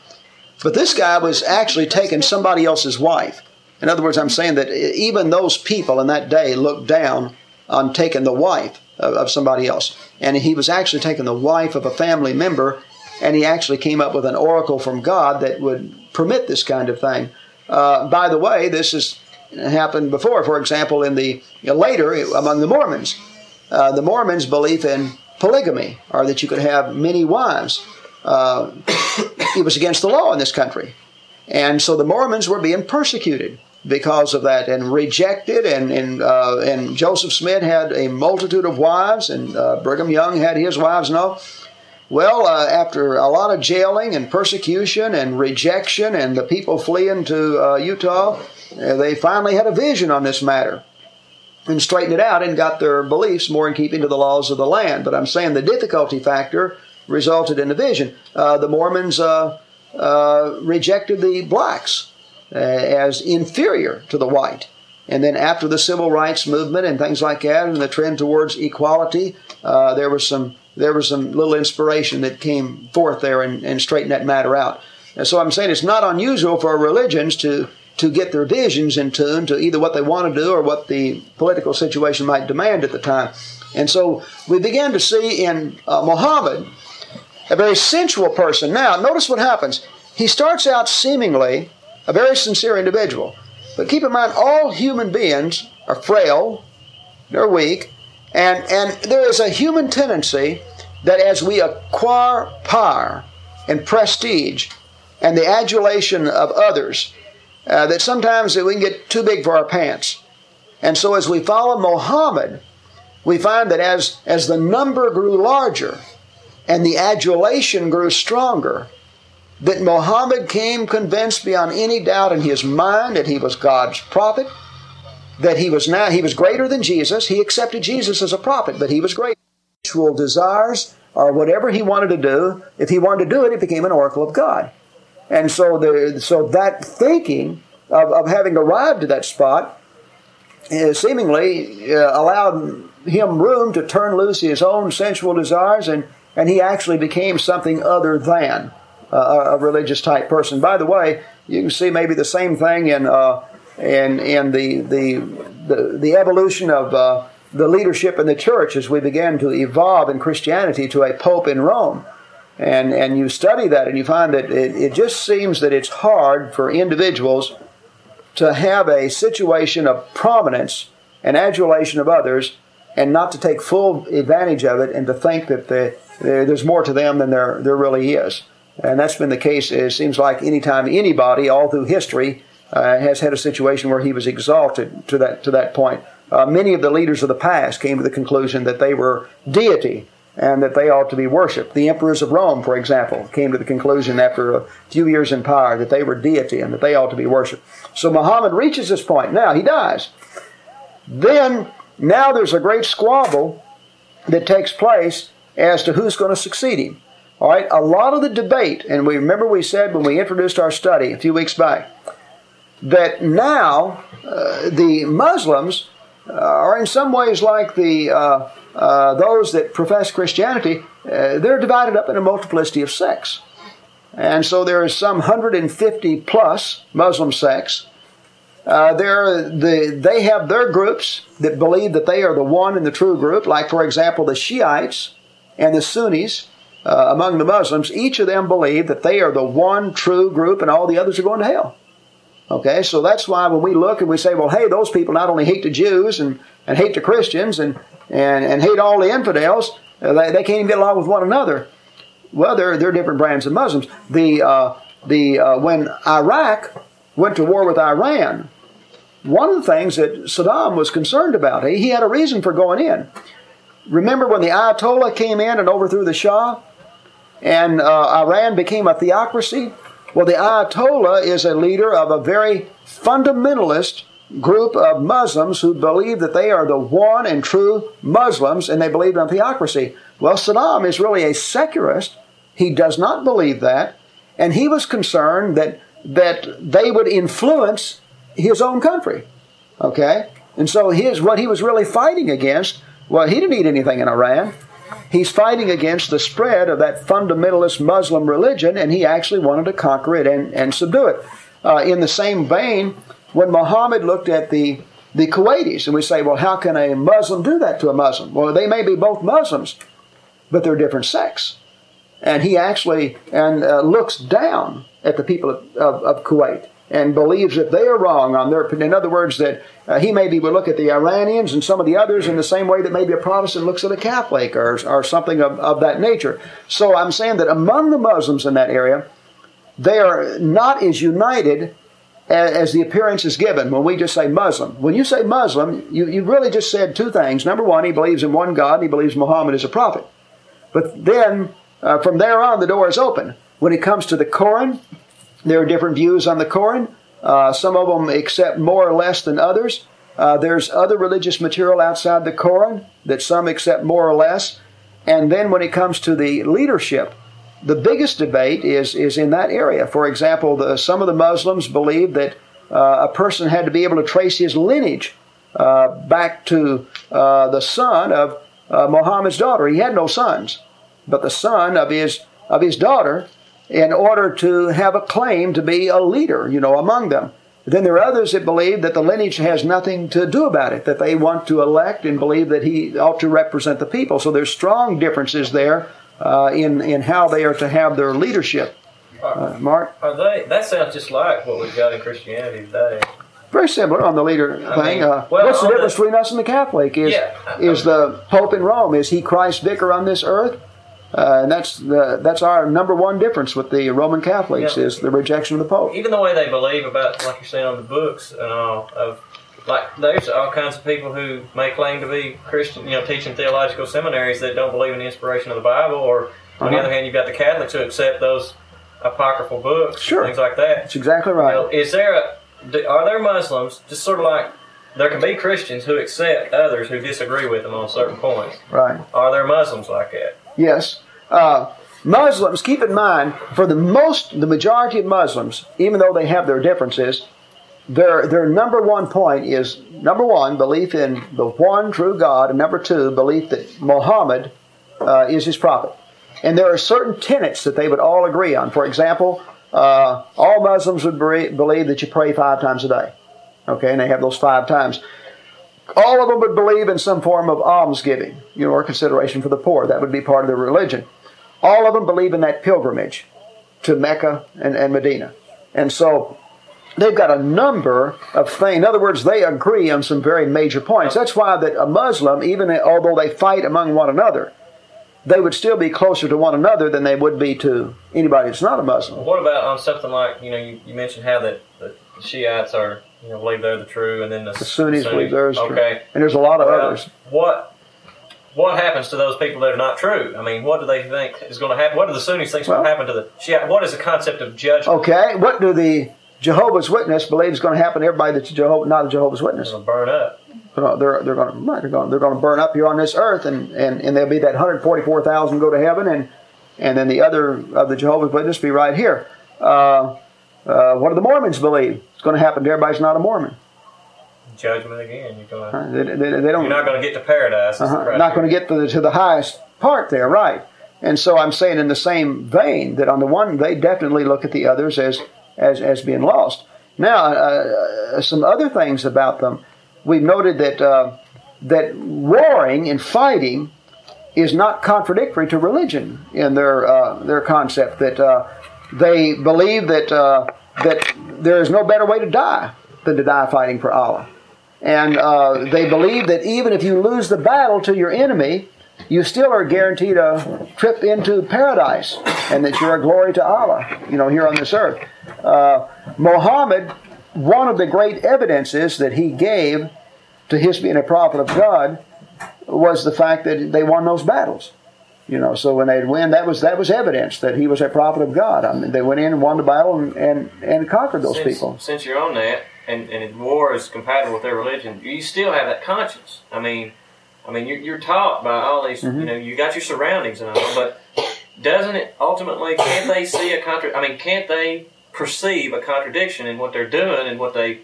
but this guy was actually taking somebody else's wife. In other words, I'm saying that even those people in that day looked down on taking the wife of, somebody else. And he was actually taking the wife of a family member and he actually came up with an oracle from God that would permit this kind of thing. Uh, by the way, this has happened before. For example, in the later among the Mormons, uh, the Mormons' belief in polygamy, or that you could have many wives, uh, (coughs) it was against the law in this country, and so the Mormons were being persecuted because of that and rejected. And and, uh, and Joseph Smith had a multitude of wives, and uh, Brigham Young had his wives and all. Well, uh, after a lot of jailing and persecution and rejection, and the people fleeing to uh, Utah, uh, they finally had a vision on this matter and straightened it out and got their beliefs more in keeping to the laws of the land. But I'm saying the difficulty factor resulted in the vision. Uh, the Mormons rejected the blacks as inferior to the white. And then after the civil rights movement and things like that, and the trend towards equality, there was some there was some little inspiration that came forth there and, and straightened that matter out. And so I'm saying it's not unusual for religions to to get their visions in tune to either what they want to do or what the political situation might demand at the time. And so we began to see in uh, Muhammad a very sensual person. Now, notice what happens. He starts out seemingly a very sincere individual. But keep in mind, all human beings are frail, they're weak, and, and there is a human tendency that as we acquire power and prestige and the adulation of others, uh, that sometimes we can get too big for our pants. And so as we follow Muhammad, we find that as, as the number grew larger and the adulation grew stronger, that Muhammad came convinced beyond any doubt in his mind that he was God's prophet, that he was now he was greater than Jesus. He accepted Jesus as a prophet, but he was great. Sexual desires or whatever he wanted to do, if he wanted to do it, it became an oracle of God. And so the so that thinking of, of having arrived at that spot uh, seemingly uh, allowed him room to turn loose his own sensual desires, and, and he actually became something other than a religious type person. By the way, you can see maybe the same thing in uh, in in the the the, the evolution of uh, the leadership in the church as we began to evolve in Christianity to a pope in Rome. And, and you study that and you find that it, it just seems that it's hard for individuals to have a situation of prominence and adulation of others and not to take full advantage of it and to think that the, there's more to them than there, there really is. And that's been the case, it seems like anytime anybody, all through history, uh, has had a situation where he was exalted to that, to that point. Uh, many of the leaders of the past came to the conclusion that they were deity and that they ought to be worshipped. The emperors of Rome, for example, came to the conclusion after a few years in power that they were deity and that they ought to be worshipped. So Muhammad reaches this point. Now, he dies. Then, now there's a great squabble that takes place as to who's going to succeed him. All right, a lot of the debate, and we remember we said when we introduced our study a few weeks back, that now uh, the Muslims are in some ways like the uh, uh, those that profess Christianity. Uh, they're divided up in a multiplicity of sects, and so there is some 150 plus Muslim sects. Uh, the, they have their groups that believe that they are the one and the true group, like, for example, the Shiites and the Sunnis uh, among the Muslims, each of them believe that they are the one true group and all the others are going to hell. Okay, so that's why when we look and we say, well, hey, those people not only hate the Jews and, and hate the Christians and, and, and hate all the infidels, uh, they, they can't even get along with one another. Well, they're, they're different brands of Muslims. The, uh, the, uh, when Iraq went to war with Iran, one of the things that Saddam was concerned about, he, he had a reason for going in. Remember when the Ayatollah came in and overthrew the Shah? And uh, Iran became a theocracy. Well, the Ayatollah is a leader of a very fundamentalist group of Muslims who believe that they are the one and true Muslims and they believe in theocracy. Well, Saddam is really a secularist. He does not believe that. And he was concerned that, that they would influence his own country. Okay? And so his, what he was really fighting against, well, he didn't eat anything in Iran. He's fighting against the spread of that fundamentalist Muslim religion, and he actually wanted to conquer it and, and subdue it. Uh, in the same vein, when Muhammad looked at the the Kuwaitis, and we say, well, how can a Muslim do that to a Muslim? Well, they may be both Muslims, but they're different sects. And he actually and uh, looks down at the people of, of, of Kuwait and believes that they are wrong on their. In other words, that uh, he maybe would look at the Iranians and some of the others in the same way that maybe a Protestant looks at a Catholic or, or something of, of that nature. So I'm saying that among the Muslims in that area, they are not as united as, as the appearance is given when we just say Muslim. When you say Muslim, you, you really just said two things. Number one, he believes in one God and he believes Muhammad is a prophet. But then, uh, from there on, the door is open. When it comes to the Koran, there are different views on the Koran. Uh, some of them accept more or less than others. Uh, there's other religious material outside the Koran that some accept more or less. And then when it comes to the leadership, the biggest debate is, is in that area. For example, the, some of the Muslims believe that uh, a person had to be able to trace his lineage uh, back to uh, the son of uh, Muhammad's daughter. He had no sons, but the son of his, of his daughter in order to have a claim to be a leader, you know, among them. Then there are others that believe that the lineage has nothing to do about it, that they want to elect and believe that he ought to represent the people. So there's strong differences there uh, in, in how they are to have their leadership. Uh, Mark? Are they? That sounds just like what we've got in Christianity today. Very similar on the leader I thing. Mean, uh, well, what's the difference the, between us and the Catholic? Is yeah, is the Pope in Rome? Is he Christ's vicar on this earth? Uh, and that's the, that's our number one difference with the Roman Catholics yeah. is the rejection of the Pope. Even the way they believe about, like you're saying on the books and all of, like there's all kinds of people who may claim to be Christian, you know, teaching theological seminaries that don't believe in the inspiration of the Bible. Or on uh-huh. the other hand, you've got the Catholics who accept those apocryphal books, Sure. things like that. That's exactly You right. know, is there a are there Muslims just sort of like there can be Christians who accept others who disagree with them on certain points? Right. Are there Muslims like that? Yes. Uh, Muslims, keep in mind, for the most, the majority of Muslims, even though they have their differences, their their number one point is number one belief in the one true God, and number two belief that Muhammad uh, is his prophet. And there are certain tenets that they would all agree on. For example, uh, all Muslims would be- believe that you pray five times a day. Okay, and they have those five times. All of them would believe in some form of almsgiving, you know, or consideration for the poor. That would be part of their religion. All of them believe in that pilgrimage to Mecca and, and Medina. And so they've got a number of things. In other words, they agree on some very major points. That's why that a Muslim, even although they fight among one another, they would still be closer to one another than they would be to anybody that's not a Muslim. What about on something like you know you, you mentioned how that the Shiites are you know believe they're the true, and then the, The Sunnis believe theirs true. Okay, And there's a lot of Well, others. What what happens to those people that are not true? I mean, what do they think is going to happen? What do the Sunnis think is going to happen to the Shiite? What is the concept of judgment? Okay, what do the Jehovah's Witness believe is going to happen to everybody that's Jehovah, not a Jehovah's Witness? To burn up. They're they're, they're going to they're going they're going to burn up here on this earth, and and, and there'll be that 144,000 go to heaven, and and then the other of the Jehovah's Witness be right here. Uh, uh, what do the Mormons believe? It's going to happen to everybody who's not a Mormon. Judgment again. You're going They, they, they don't. You're not going to get to paradise. Uh-huh. Not going to get to the, to the highest part there, right? And so I'm saying in the same vein that on the one they definitely look at the others as as as being lost. Now, uh, uh, some other things about them. We've noted that uh, that warring and fighting is not contradictory to religion in their uh, their concept. That uh, they believe that uh, that there is no better way to die than to die fighting for Allah. And uh, they believe that even if you lose the battle to your enemy, you still are guaranteed a trip into paradise and that you're a glory to Allah, you know, here on this earth. Uh, Muhammad, one of the great evidences that he gave to his being a prophet of God was the fact that they won those battles. You know, so when they'd win, that was that was evidence that he was a prophet of God. I mean, they went in and won the battle and, and, and conquered those since, people. Since you're on that, and, and war is compatible with their religion, you still have that conscience. I mean, I mean, you're, you're taught by all these. Mm-hmm. You know, you got your surroundings and all, but doesn't it ultimately? Can't they see a contra? I mean, can't they perceive a contradiction in what they're doing and what they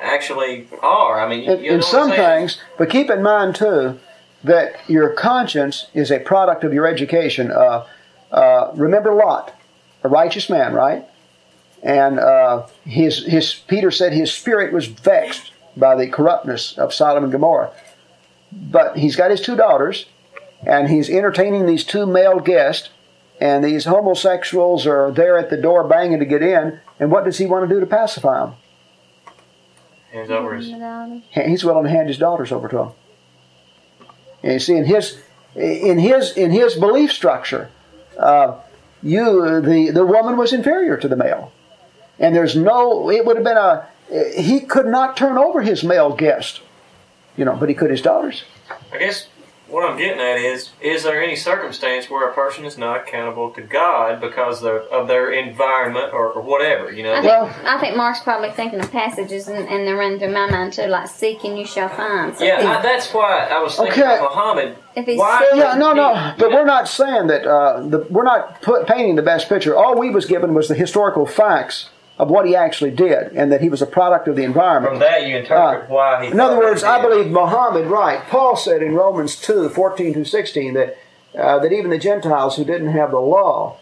actually are? I mean, you, in, you know in some things, but keep in mind too that your conscience is a product of your education. Uh, uh, remember Lot, a righteous man, right? And uh, his his Peter said his spirit was vexed by the corruptness of Sodom and Gomorrah. But he's got his two daughters, and he's entertaining these two male guests, and these homosexuals are there at the door banging to get in. And what does he want to do to pacify them? Hands over his. he's willing to hand his daughters over to him. And you see, in his in his in his belief structure, uh, you the the woman was inferior to the male, and there's no. It would have been a. He could not turn over his male guest, you know, but he could his daughters. I guess what I'm getting at is: is there any circumstance where a person is not accountable to God because of, of their environment or, or whatever? You know. I think, Well- I think Mark's probably thinking of passages, and, and they're running through my mind too, like "Seek and you shall find." So Yeah, if, I, that's why I was thinking Okay. about Muhammad. If he's Why still- Yeah, no, no, but we're not saying that. Uh, the, we're not put, painting the best picture. All we was given was the historical facts of what he actually did, and that he was a product of the environment. From that, you interpret Uh, why he. In other words, I believe Muhammad, right. Paul said in Romans 2 14 to 16 that, uh, that even the Gentiles who didn't have the law,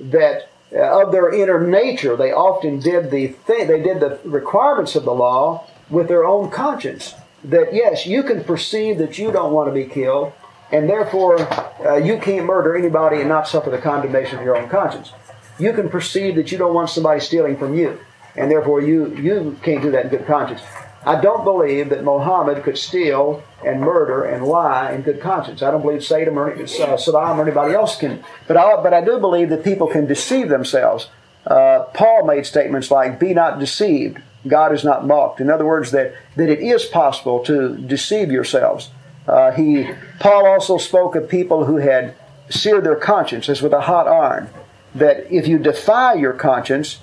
that uh, of their inner nature, they often did the thing, they did the requirements of the law with their own conscience. That yes, you can perceive that you don't want to be killed, and therefore uh, you can't murder anybody and not suffer the condemnation of your own conscience. You can perceive that you don't want somebody stealing from you, and therefore you, you can't do that in good conscience. I don't believe that Mohammed could steal and murder and lie in good conscience. I don't believe Saddam or, uh, Saddam or anybody else can. But I, but I do believe that people can deceive themselves. Uh, Paul made statements like, Be not deceived, God is not mocked. In other words, that, that it is possible to deceive yourselves. Uh, he, Paul also spoke of people who had seared their consciences with a hot iron. That if you defy your conscience,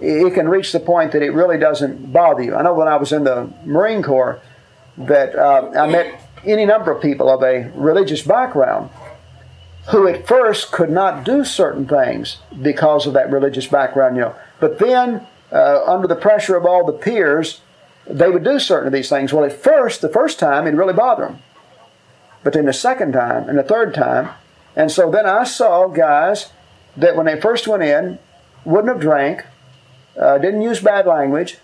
it can reach the point that it really doesn't bother you. I know when I was in the Marine Corps that uh, I met any number of people of a religious background who at first could not do certain things because of that religious background, you know. But then, uh, under the pressure of all the peers, they would do certain of these things. Well, at first, the first time, it really bothered them. But then the second time and the third time, and so then I saw guys that when they first went in, wouldn't have drank, uh, didn't use bad language,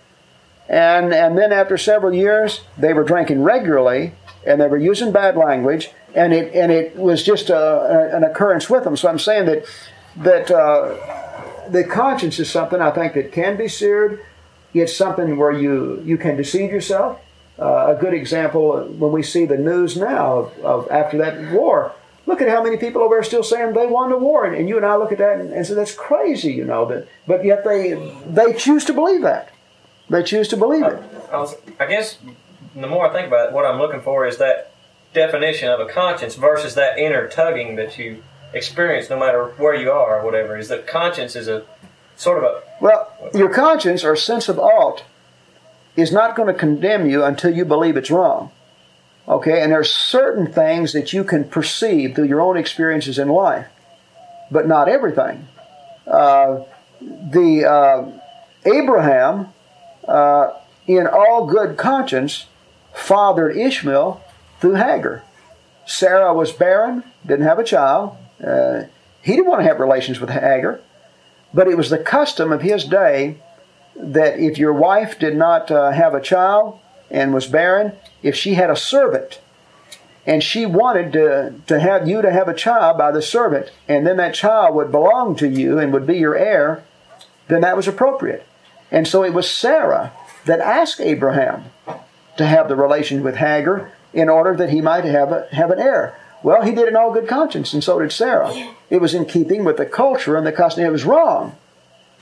and and then after several years, they were drinking regularly and they were using bad language, and it and it was just a, a, an occurrence with them. So I'm saying that that uh, the conscience is something I think that can be seared. It's something where you you can deceive yourself. Uh, a good example when we see the news now of, of, after that war. Look at how many people over there still saying they won the war, and, and you and I look at that and, and say that's crazy, you know. That, but yet they they choose to believe that. They choose to believe it. I, was, I guess the more I think about it, what I'm looking for is that definition of a conscience versus that inner tugging that you experience no matter where you are or whatever. Is that conscience is a sort of a. Well, your conscience or sense of ought is not going to condemn you until you believe it's wrong. Okay, and there are certain things that you can perceive through your own experiences in life, but not everything. Uh, the uh, Abraham, uh, in all good conscience, fathered Ishmael through Hagar. Sarah was barren, didn't have a child. Uh, he didn't want to have relations with Hagar, but it was the custom of his day that if your wife did not uh, have a child and was barren, if she had a servant and she wanted to, to have you to have a child by the servant, and then that child would belong to you and would be your heir, then that was appropriate. And so it was Sarah that asked Abraham to have the relation with Hagar in order that he might have, a, have an heir. Well, he did in all good conscience, and so did Sarah. It was in keeping with the culture and the custom. It was wrong.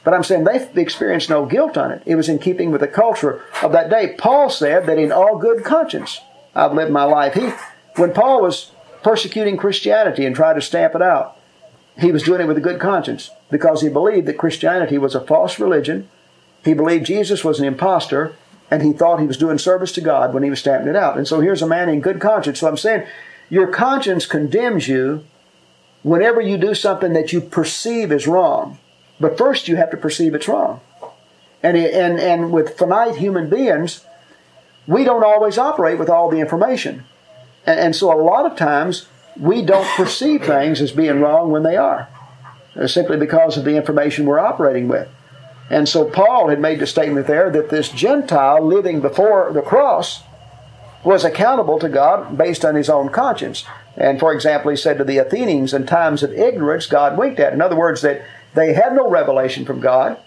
But I'm saying they experienced no guilt on it. It was in keeping with the culture of that day. Paul said that in all good conscience I've lived my life. He, when Paul was persecuting Christianity and tried to stamp it out, he was doing it with a good conscience because he believed that Christianity was a false religion. He believed Jesus was an impostor, and he thought he was doing service to God when he was stamping it out. And so here's a man in good conscience. So I'm saying your conscience condemns you whenever you do something that you perceive is wrong. But first you have to perceive it's wrong. And, and, and with finite human beings, we don't always operate with all the information. And, and so a lot of times we don't perceive things as being wrong when they are, uh, simply because of the information we're operating with. And so Paul had made the statement there that this Gentile living before the cross was accountable to God based on his own conscience. And for example, he said to the Athenians, in times of ignorance, God winked at. In other words, that they had no revelation from God,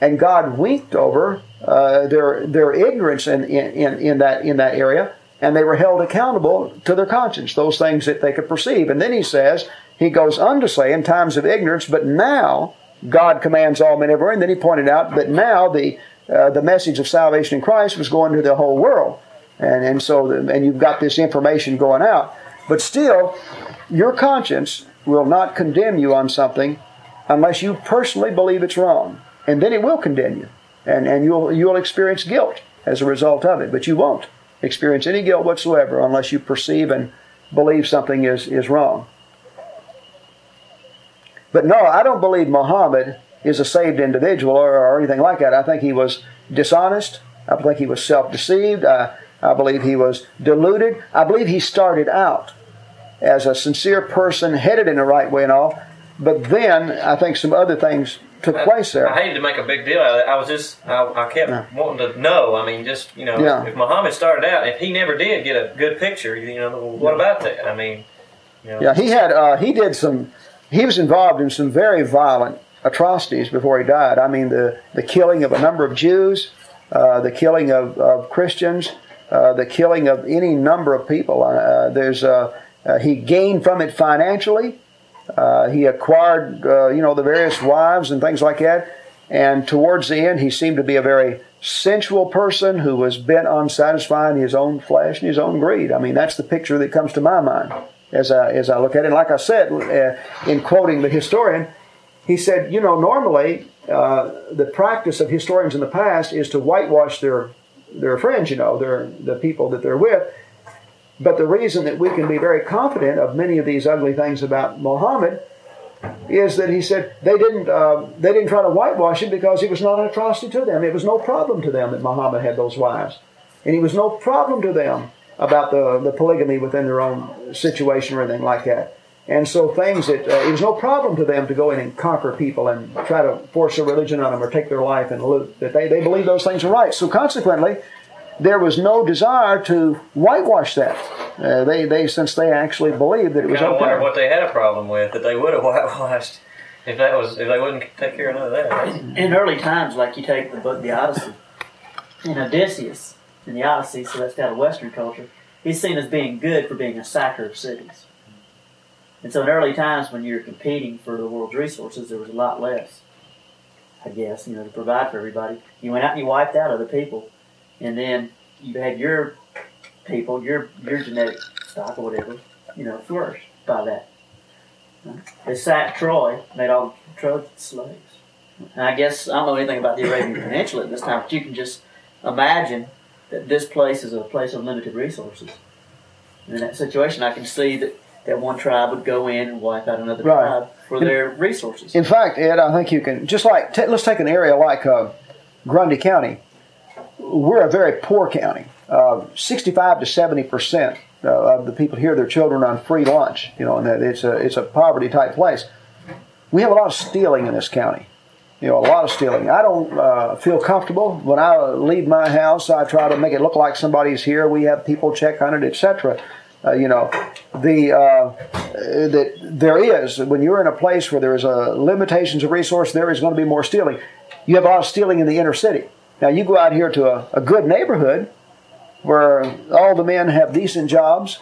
and God winked over uh, their their ignorance in, in, in, that in that area, and they were held accountable to their conscience, those things that they could perceive. And then he says, he goes on to say, in times of ignorance, but now God commands all men everywhere. And then he pointed out that now the uh, the message of salvation in Christ was going to the whole world, and and so the, and you've got this information going out. But still, your conscience will not condemn you on something unless you personally believe it's wrong, and then it will condemn you, and and you'll you'll experience guilt as a result of it. But you won't experience any guilt whatsoever unless you perceive and believe something is is wrong. But no, I don't believe Muhammad is a saved individual or, or anything like that. I think he was dishonest. I think he was self deceived. I, I believe he was deluded. I believe he started out as a sincere person, headed in the right way and all. But then I think some other things took I, place there. I hated to make a big deal out of it. I was just, I, I kept yeah. wanting to know. I mean, just, you know, yeah. if Muhammad started out, if he never did get a good picture, you know, what about that? I mean, you know. Yeah, he had, uh, he did some he was involved in some very violent atrocities before he died. I mean, the, the killing of a number of Jews, uh, the killing of, of Christians, uh, the killing of any number of people. Uh, there's uh, uh, he gained from it financially. Uh, he acquired, you know, the various wives and things like that. And towards the end, he seemed to be a very sensual person who was bent on satisfying his own flesh and his own greed. I mean, that's the picture that comes to my mind as I, as I look at it. And like I said, uh, in quoting the historian, he said, you know, normally uh, the practice of historians in the past is to whitewash their their friends, you know, their the people that they're with. But the reason that we can be very confident of many of these ugly things about Muhammad is that he said they didn't uh, they didn't try to whitewash it because it was not an atrocity to them. It was no problem to them that Muhammad had those wives, and it was no problem to them about the, the polygamy within their own situation or anything like that. And so things that uh, it was no problem to them to go in and conquer people and try to force a religion on them or take their life and loot. That they, they believe those things are right. So consequently, there was no desire to whitewash that. Uh, they, they since they actually believed that it was I okay. wonder what they had a problem with that they would have (laughs) whitewashed if that was if they wouldn't take care of that. In early times, like you take the book The Odyssey, and Odysseus in the Odyssey, so that's kind of Western culture, he's seen as being good for being a sacker of cities. And so in early times, when you're competing for the world's resources, there was a lot less, I guess, you know, to provide for everybody. You went out and you wiped out other people, and then you had your people, your your genetic stock or whatever, you know, flourish by that. They sacked Troy, made all the Trojans slaves. And I guess I don't know anything about the Arabian (coughs) Peninsula at this time, but you can just imagine that this place is a place of limited resources. And in that situation, I can see that, that one tribe would go in and wipe out another Right. tribe for their resources. In fact, Ed, I think you can just like ta let's take an area like uh, Grundy County. We're a very poor county. Uh, Sixty-five to seventy percent uh, of the people here, their children on free lunch. You know, and that it's a it's a poverty type place. We have a lot of stealing in this county. You know, a lot of stealing. I don't uh, feel comfortable when I leave my house. I try to make it look like somebody's here. We have people check on it, etc. Uh, you know, the uh, that there is when you're in a place where there is a limitations of resource, there is going to be more stealing. You have a lot of stealing in the inner city. Now you go out here to a, a good neighborhood where all the men have decent jobs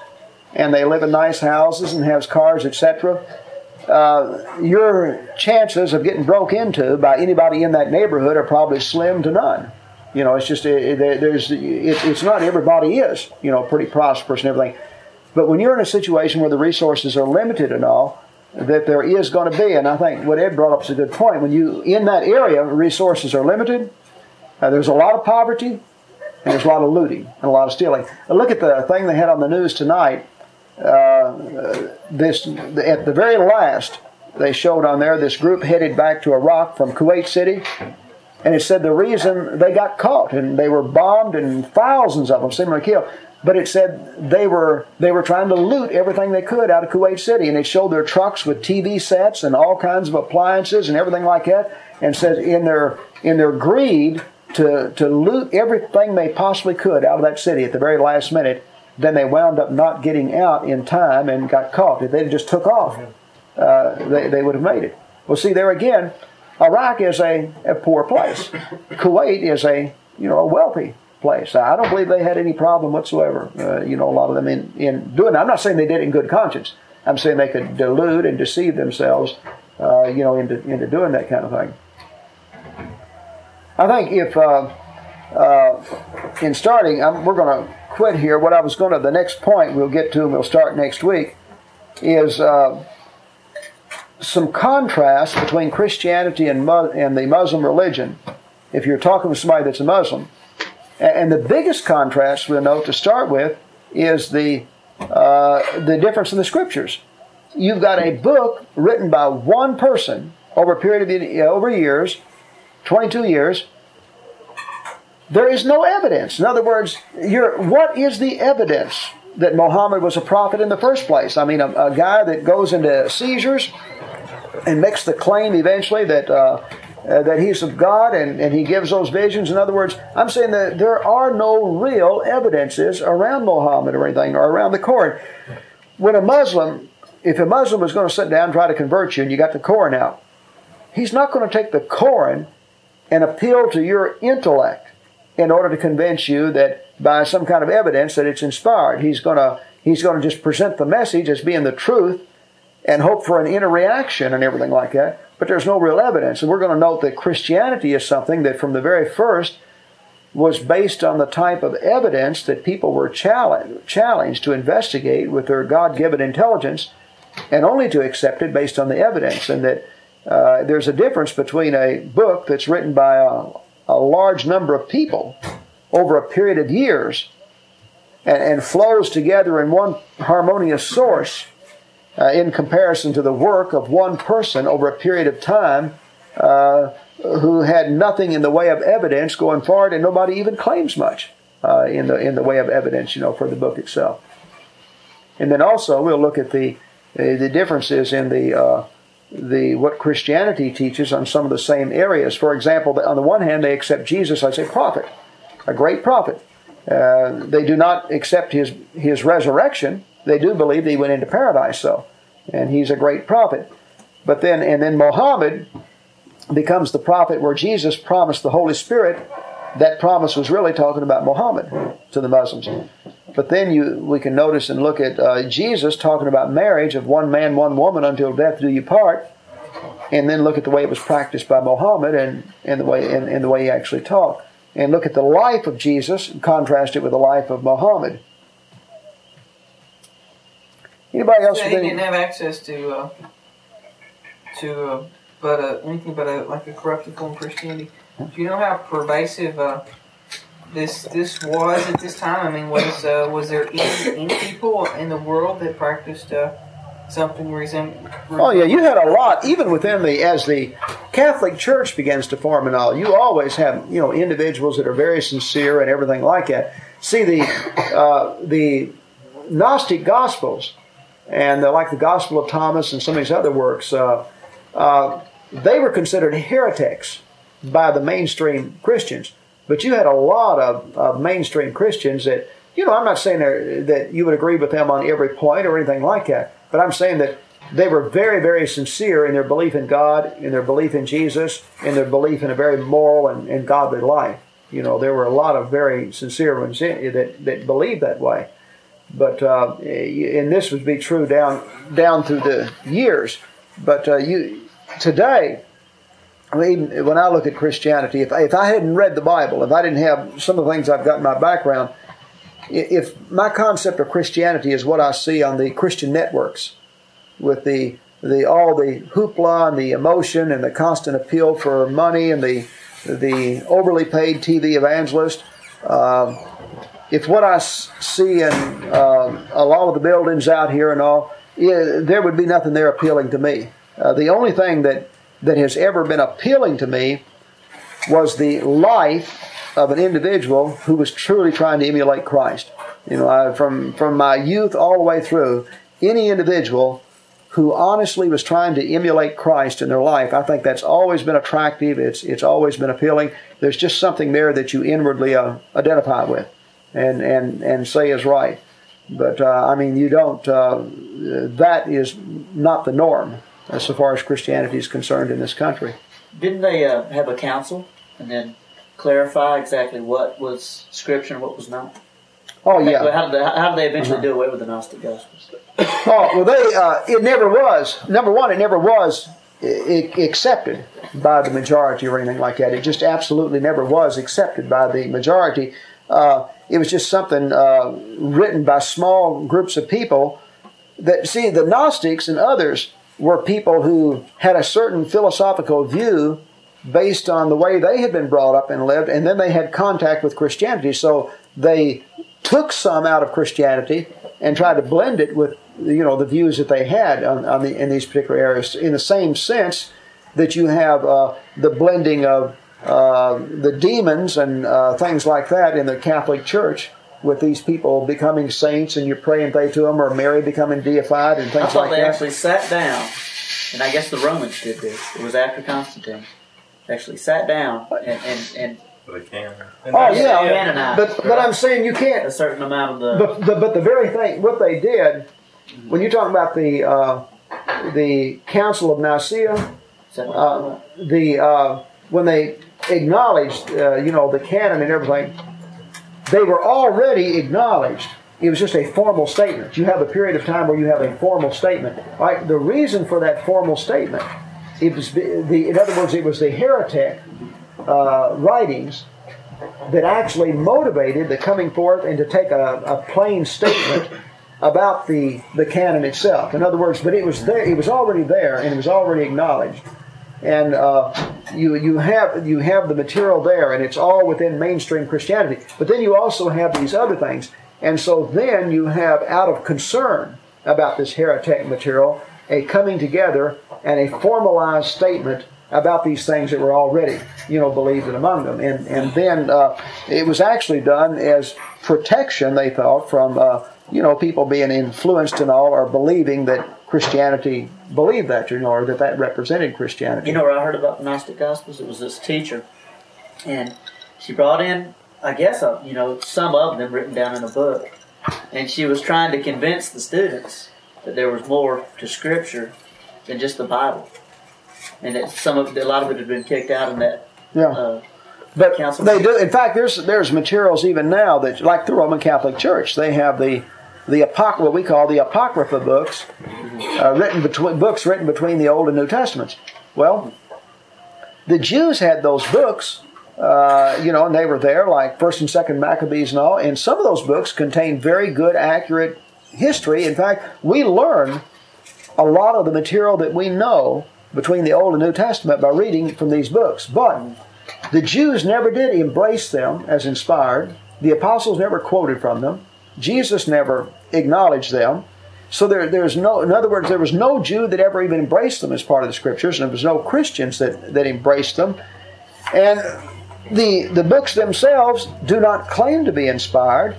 and they live in nice houses and have cars, etc. Uh, your chances of getting broke into by anybody in that neighborhood are probably slim to none. You know, it's just it, there- there's it, it's not everybody is you know pretty prosperous and everything. But when you're in a situation where the resources are limited and all, that there is going to be, and I think what Ed brought up is a good point. When you in that area, resources are limited. Uh, there's a lot of poverty, and there's a lot of looting and a lot of stealing. Uh, look at the thing they had on the news tonight. Uh, uh, this at the very last, they showed on there this group headed back to Iraq from Kuwait City, and it said the reason they got caught and they were bombed and thousands of them seemingly killed. But it said they were they were trying to loot everything they could out of Kuwait City, and it showed their trucks with TV sets and all kinds of appliances and everything like that, and says in their in their greed to to loot everything they possibly could out of that city at the very last minute, then they wound up not getting out in time and got caught. If they just took off, uh, they, they would have made it. Well, see there again, Iraq is a, a poor place. Kuwait is a you know a wealthy place. I don't believe they had any problem whatsoever. Uh, you know, a lot of them in, in doing. I'm not saying they did it in good conscience. I'm saying they could delude and deceive themselves, uh, you know, into into doing that kind of thing. I think if uh, uh, in starting, I'm, we're going to quit here. What I was going to, the next point we'll get to and we'll start next week, is uh, some contrast between Christianity and, and the Muslim religion. If you're talking with somebody that's a Muslim, and the biggest contrast we'll note to start with is the uh, the difference in the scriptures. You've got a book written by one person over a period of over years, 22 years. There is no evidence. In other words, what is the evidence that Muhammad was a prophet in the first place? I mean, a, a guy that goes into seizures and makes the claim eventually that uh, uh, that he's of God and, and he gives those visions. In other words, I'm saying that there are no real evidences around Muhammad or anything or around the Quran. When a Muslim, if a Muslim was going to sit down and try to convert you and you got the Quran out, he's not going to take the Quran and appeal to your intellect in order to convince you that by some kind of evidence that it's inspired. He's going to he's going to just present the message as being the truth and hope for an inner reaction and everything like that. But there's no real evidence. And we're going to note that Christianity is something that from the very first was based on the type of evidence that people were challenged, challenged to investigate with their God given intelligence and only to accept it based on the evidence. And that uh, there's a difference between a book that's written by a, a large number of people over a period of years and, and flows together in one harmonious source uh, in comparison to the work of one person over a period of time uh, who had nothing in the way of evidence going forward, and nobody even claims much uh, in the in the way of evidence, you know, for the book itself. And then also we'll look at the the differences in the uh, the what Christianity teaches on some of the same areas. For example, on the one hand, they accept Jesus as a prophet, a great prophet. Uh, they do not accept his his resurrection. They do believe that he went into paradise, though, and he's a great prophet. But then, and then Muhammad becomes the prophet where Jesus promised the Holy Spirit. That promise was really talking about Muhammad to the Muslims. But then you, we can notice and look at uh, Jesus talking about marriage of one man, one woman until death do you part, and then look at the way it was practiced by Muhammad and, and the way and, and the way he actually taught, and look at the life of Jesus and contrast it with the life of Muhammad. Anybody else? So he didn't have access to uh, to uh, but uh, anything but a, like a corrupted form of Christianity. Do you know how pervasive uh, this this was at this time? I mean, was uh, was there any, any people in the world that practiced uh, something resembling? Oh yeah, you had a lot even within the as the Catholic Church begins to form and all. You always have you know individuals that are very sincere and everything like that. See the uh, the Gnostic Gospels and like the Gospel of Thomas and some of these other works. Uh, uh, they were considered heretics by the mainstream Christians. But you had a lot of, of mainstream Christians that, you know, I'm not saying that you would agree with them on every point or anything like that, but I'm saying that they were very, very sincere in their belief in God, in their belief in Jesus, in their belief in a very moral and, and godly life. You know, there were a lot of very sincere ones that, that believed that way. But uh, and this would be true down down through the years. But uh, you today, when I look at Christianity, if I, if I hadn't read the Bible, if I didn't have some of the things I've got in my background, if my concept of Christianity is what I see on the Christian networks, with the the all the hoopla and the emotion and the constant appeal for money and the the overly paid TV evangelist, uh, if what I see in uh, a lot of the buildings out here and all, yeah, there would be nothing there appealing to me. Uh, the only thing that that has ever been appealing to me was the life of an individual who was truly trying to emulate Christ. You know, I, from from my youth all the way through, any individual who honestly was trying to emulate Christ in their life, I think that's always been attractive. It's it's always been appealing. There's just something there that you inwardly uh, identify with, and and and say is right. But uh, I mean, you don't. Uh, that is not the norm as far as Christianity is concerned in this country. Didn't they uh, have a council and then clarify exactly what was Scripture and what was not? Oh yeah. How did they, how did they eventually uh-huh. do away with the Gnostic Gospels? (coughs) oh well, they uh, it never was. Number one, it never was accepted by the majority or anything like that. It just absolutely never was accepted by the majority. Uh, it was just something uh, written by small groups of people that see the Gnostics and others were people who had a certain philosophical view based on the way they had been brought up and lived, and then they had contact with Christianity. So they took some out of Christianity and tried to blend it with you know the views that they had on, on the, in these particular areas. In the same sense that you have uh, the blending of uh, the demons and uh, things like that in the Catholic Church with these people becoming saints and you're praying they to them or Mary becoming deified and things I thought like they that? actually sat down, and I guess the Romans did this. It was after Constantine. They actually sat down and and, and they can. oh yeah, but but I'm saying you can't a certain amount of the. But the, but the very thing what they did when you're talking about the uh, the Council of Nicaea, uh, the uh, when they acknowledged uh, you know the canon and everything, they were already acknowledged. It was just a formal statement. You have a period of time where you have a formal statement. Right? The reason for that formal statement, it was the, in other words, it was the heretic uh, writings that actually motivated the coming forth and to take a, a plain statement about the, the canon itself. In other words, but it was there, it was already there and it was already acknowledged. And uh, you you have you have the material there, and it's all within mainstream Christianity. But then you also have these other things, and so then you have out of concern about this heretic material a coming together and a formalized statement about these things that were already, you know, believed in among them. And and then uh, it was actually done as protection, they thought, from uh, you know people being influenced and all or believing that Christianity believed that, you know, or that that represented Christianity. You know where I heard about the Gnostic Gospels? It was this teacher, and she brought in, I guess, uh, you know, some of them written down in a book, and she was trying to convince the students that there was more to Scripture than just the Bible, and that some of a lot of it had been kicked out in that. Yeah. Uh, But Council. they do. In fact, there's there's materials even now that, like the Roman Catholic Church, they have the the apoc- what we call the apocrypha books, uh, written between books written between the Old and New Testaments. Well, the Jews had those books, uh, you know, and they were there, like First and Second Maccabees and all. And some of those books contain very good, accurate history. In fact, we learn a lot of the material that we know between the Old and New Testament by reading from these books. But the Jews never did embrace them as inspired. The apostles never quoted from them. Jesus never acknowledged them. So there, there's no, in other words, there was no Jew that ever even embraced them as part of the scriptures, and there was no Christians that, that embraced them. And the, the books themselves do not claim to be inspired.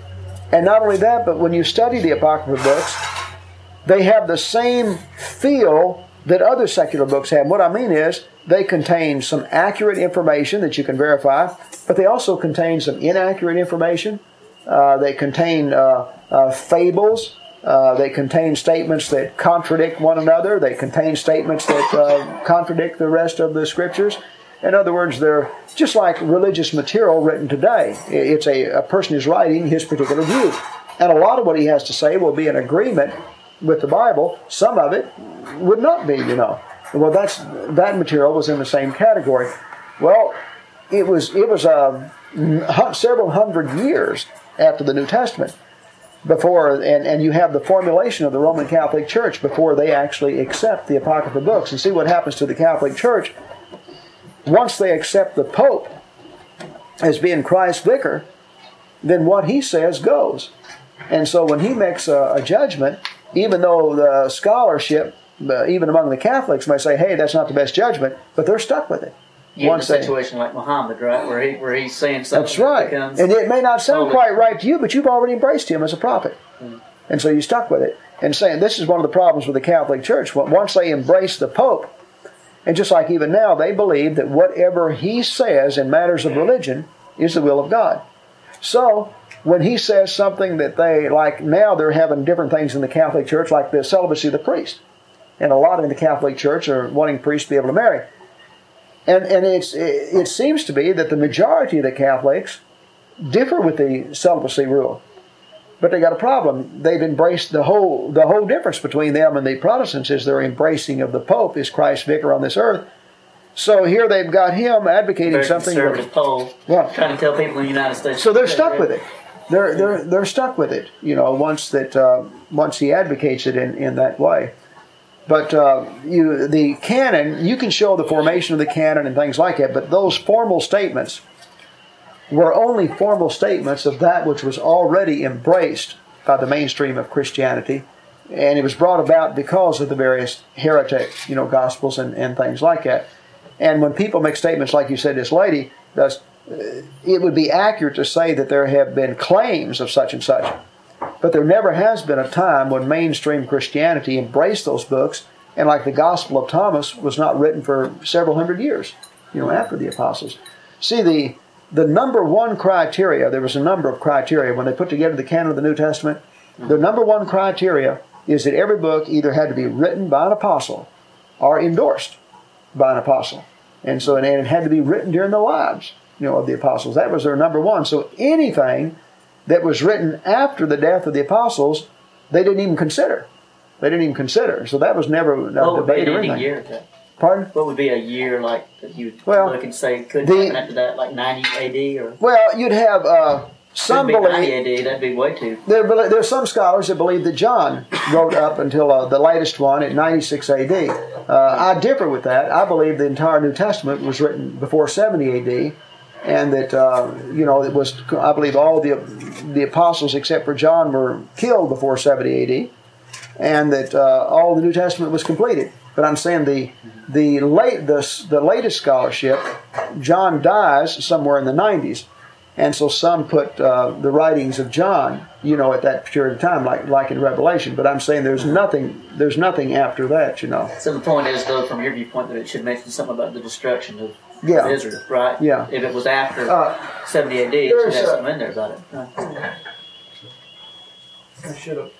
And not only that, but when you study the Apocrypha books, they have the same feel that other secular books have. What I mean is, they contain some accurate information that you can verify, but they also contain some inaccurate information. Uh, they contain uh, uh, fables. They contain statements that contradict one another. They contain statements that contradict the rest of the scriptures. In other words, they're just like religious material written today. It's a, a person is writing his particular view. And a lot of what he has to say will be in agreement with the Bible. Some of it would not be, you know. Well, that's that material was in the same category. Well, it was it was uh, several hundred years after the New Testament before, and, and you have the formulation of the Roman Catholic Church before they actually accept the Apocrypha books. And see what happens to the Catholic Church once they accept the Pope as being Christ's vicar, then what he says goes. And so when he makes a, a judgment, even though the scholarship, uh, even among the Catholics, may say, "Hey, that's not the best judgment," but they're stuck with it. You a Once they- situation like Muhammad, right, where he where he's saying something. That's right. that And it may not sound holy. quite right to you, but you've already embraced him as a prophet. Hmm. And so you stuck with it. And saying this is one of the problems with the Catholic Church. Once they embrace the Pope, and just like even now, they believe that whatever he says in matters of religion is the will of God. So when he says something that they like now, they're having different things in the Catholic Church, like the celibacy of the priest. And a lot in the Catholic Church are wanting priests to be able to marry. And, and it's, it, it seems to be that the majority of the Catholics differ with the celibacy rule. But they got a problem. They've embraced the whole the whole difference between them and the Protestants is their embracing of the Pope as Christ's vicar on this earth. So here they've got him advocating very something. conservative poll, Yeah. trying to tell people in the United States. So they're stuck with it. They're they're they're stuck with it. You know, once that uh, once he advocates it in, in that way. But uh, you the canon, you can show the formation of the canon and things like that. But those formal statements were only formal statements of that which was already embraced by the mainstream of Christianity, and it was brought about because of the various heretic, you know, gospels and, and things like that. And when people make statements like you said, this lady does, it would be accurate to say that there have been claims of such and such. But there never has been a time when mainstream Christianity embraced those books, and like the Gospel of Thomas was not written for several hundred years, you know, after the apostles. See, the the number one criteria, there was a number of criteria when they put together the canon of the New Testament. The number one criteria is that every book either had to be written by an apostle or endorsed by an apostle. And so and it had to be written during the lives, you know, of the apostles. That was their number one. So anything that was written after the death of the apostles, they didn't even consider. They didn't even consider. So that was never a what would be debate or anything. year? To, Pardon? what would be a year like that you would Well, look and say could the- happen after that, like 90 AD or Well, you'd have uh, some be believe 90 AD. That'd be way too. there, are some scholars that believe that John wrote up until uh, the latest one at 96 AD. Uh, I differ with that. I believe the entire New Testament was written before 70 AD, and that uh, you know it was. I believe all the the apostles except for John were killed before 70 AD, and that uh, all the New Testament was completed. But I'm saying the the late the, the latest scholarship, John dies somewhere in the 90s. And so some put uh, the writings of John, you know, at that period of time, like like in Revelation. But I'm saying there's nothing there's nothing after that, you know. So the point is, though, from your viewpoint, that it should mention something about the destruction of Yeah. Israel, right? Yeah. If it was after Uh, 70 AD, it there's should have a- something in there about it. Right. I should have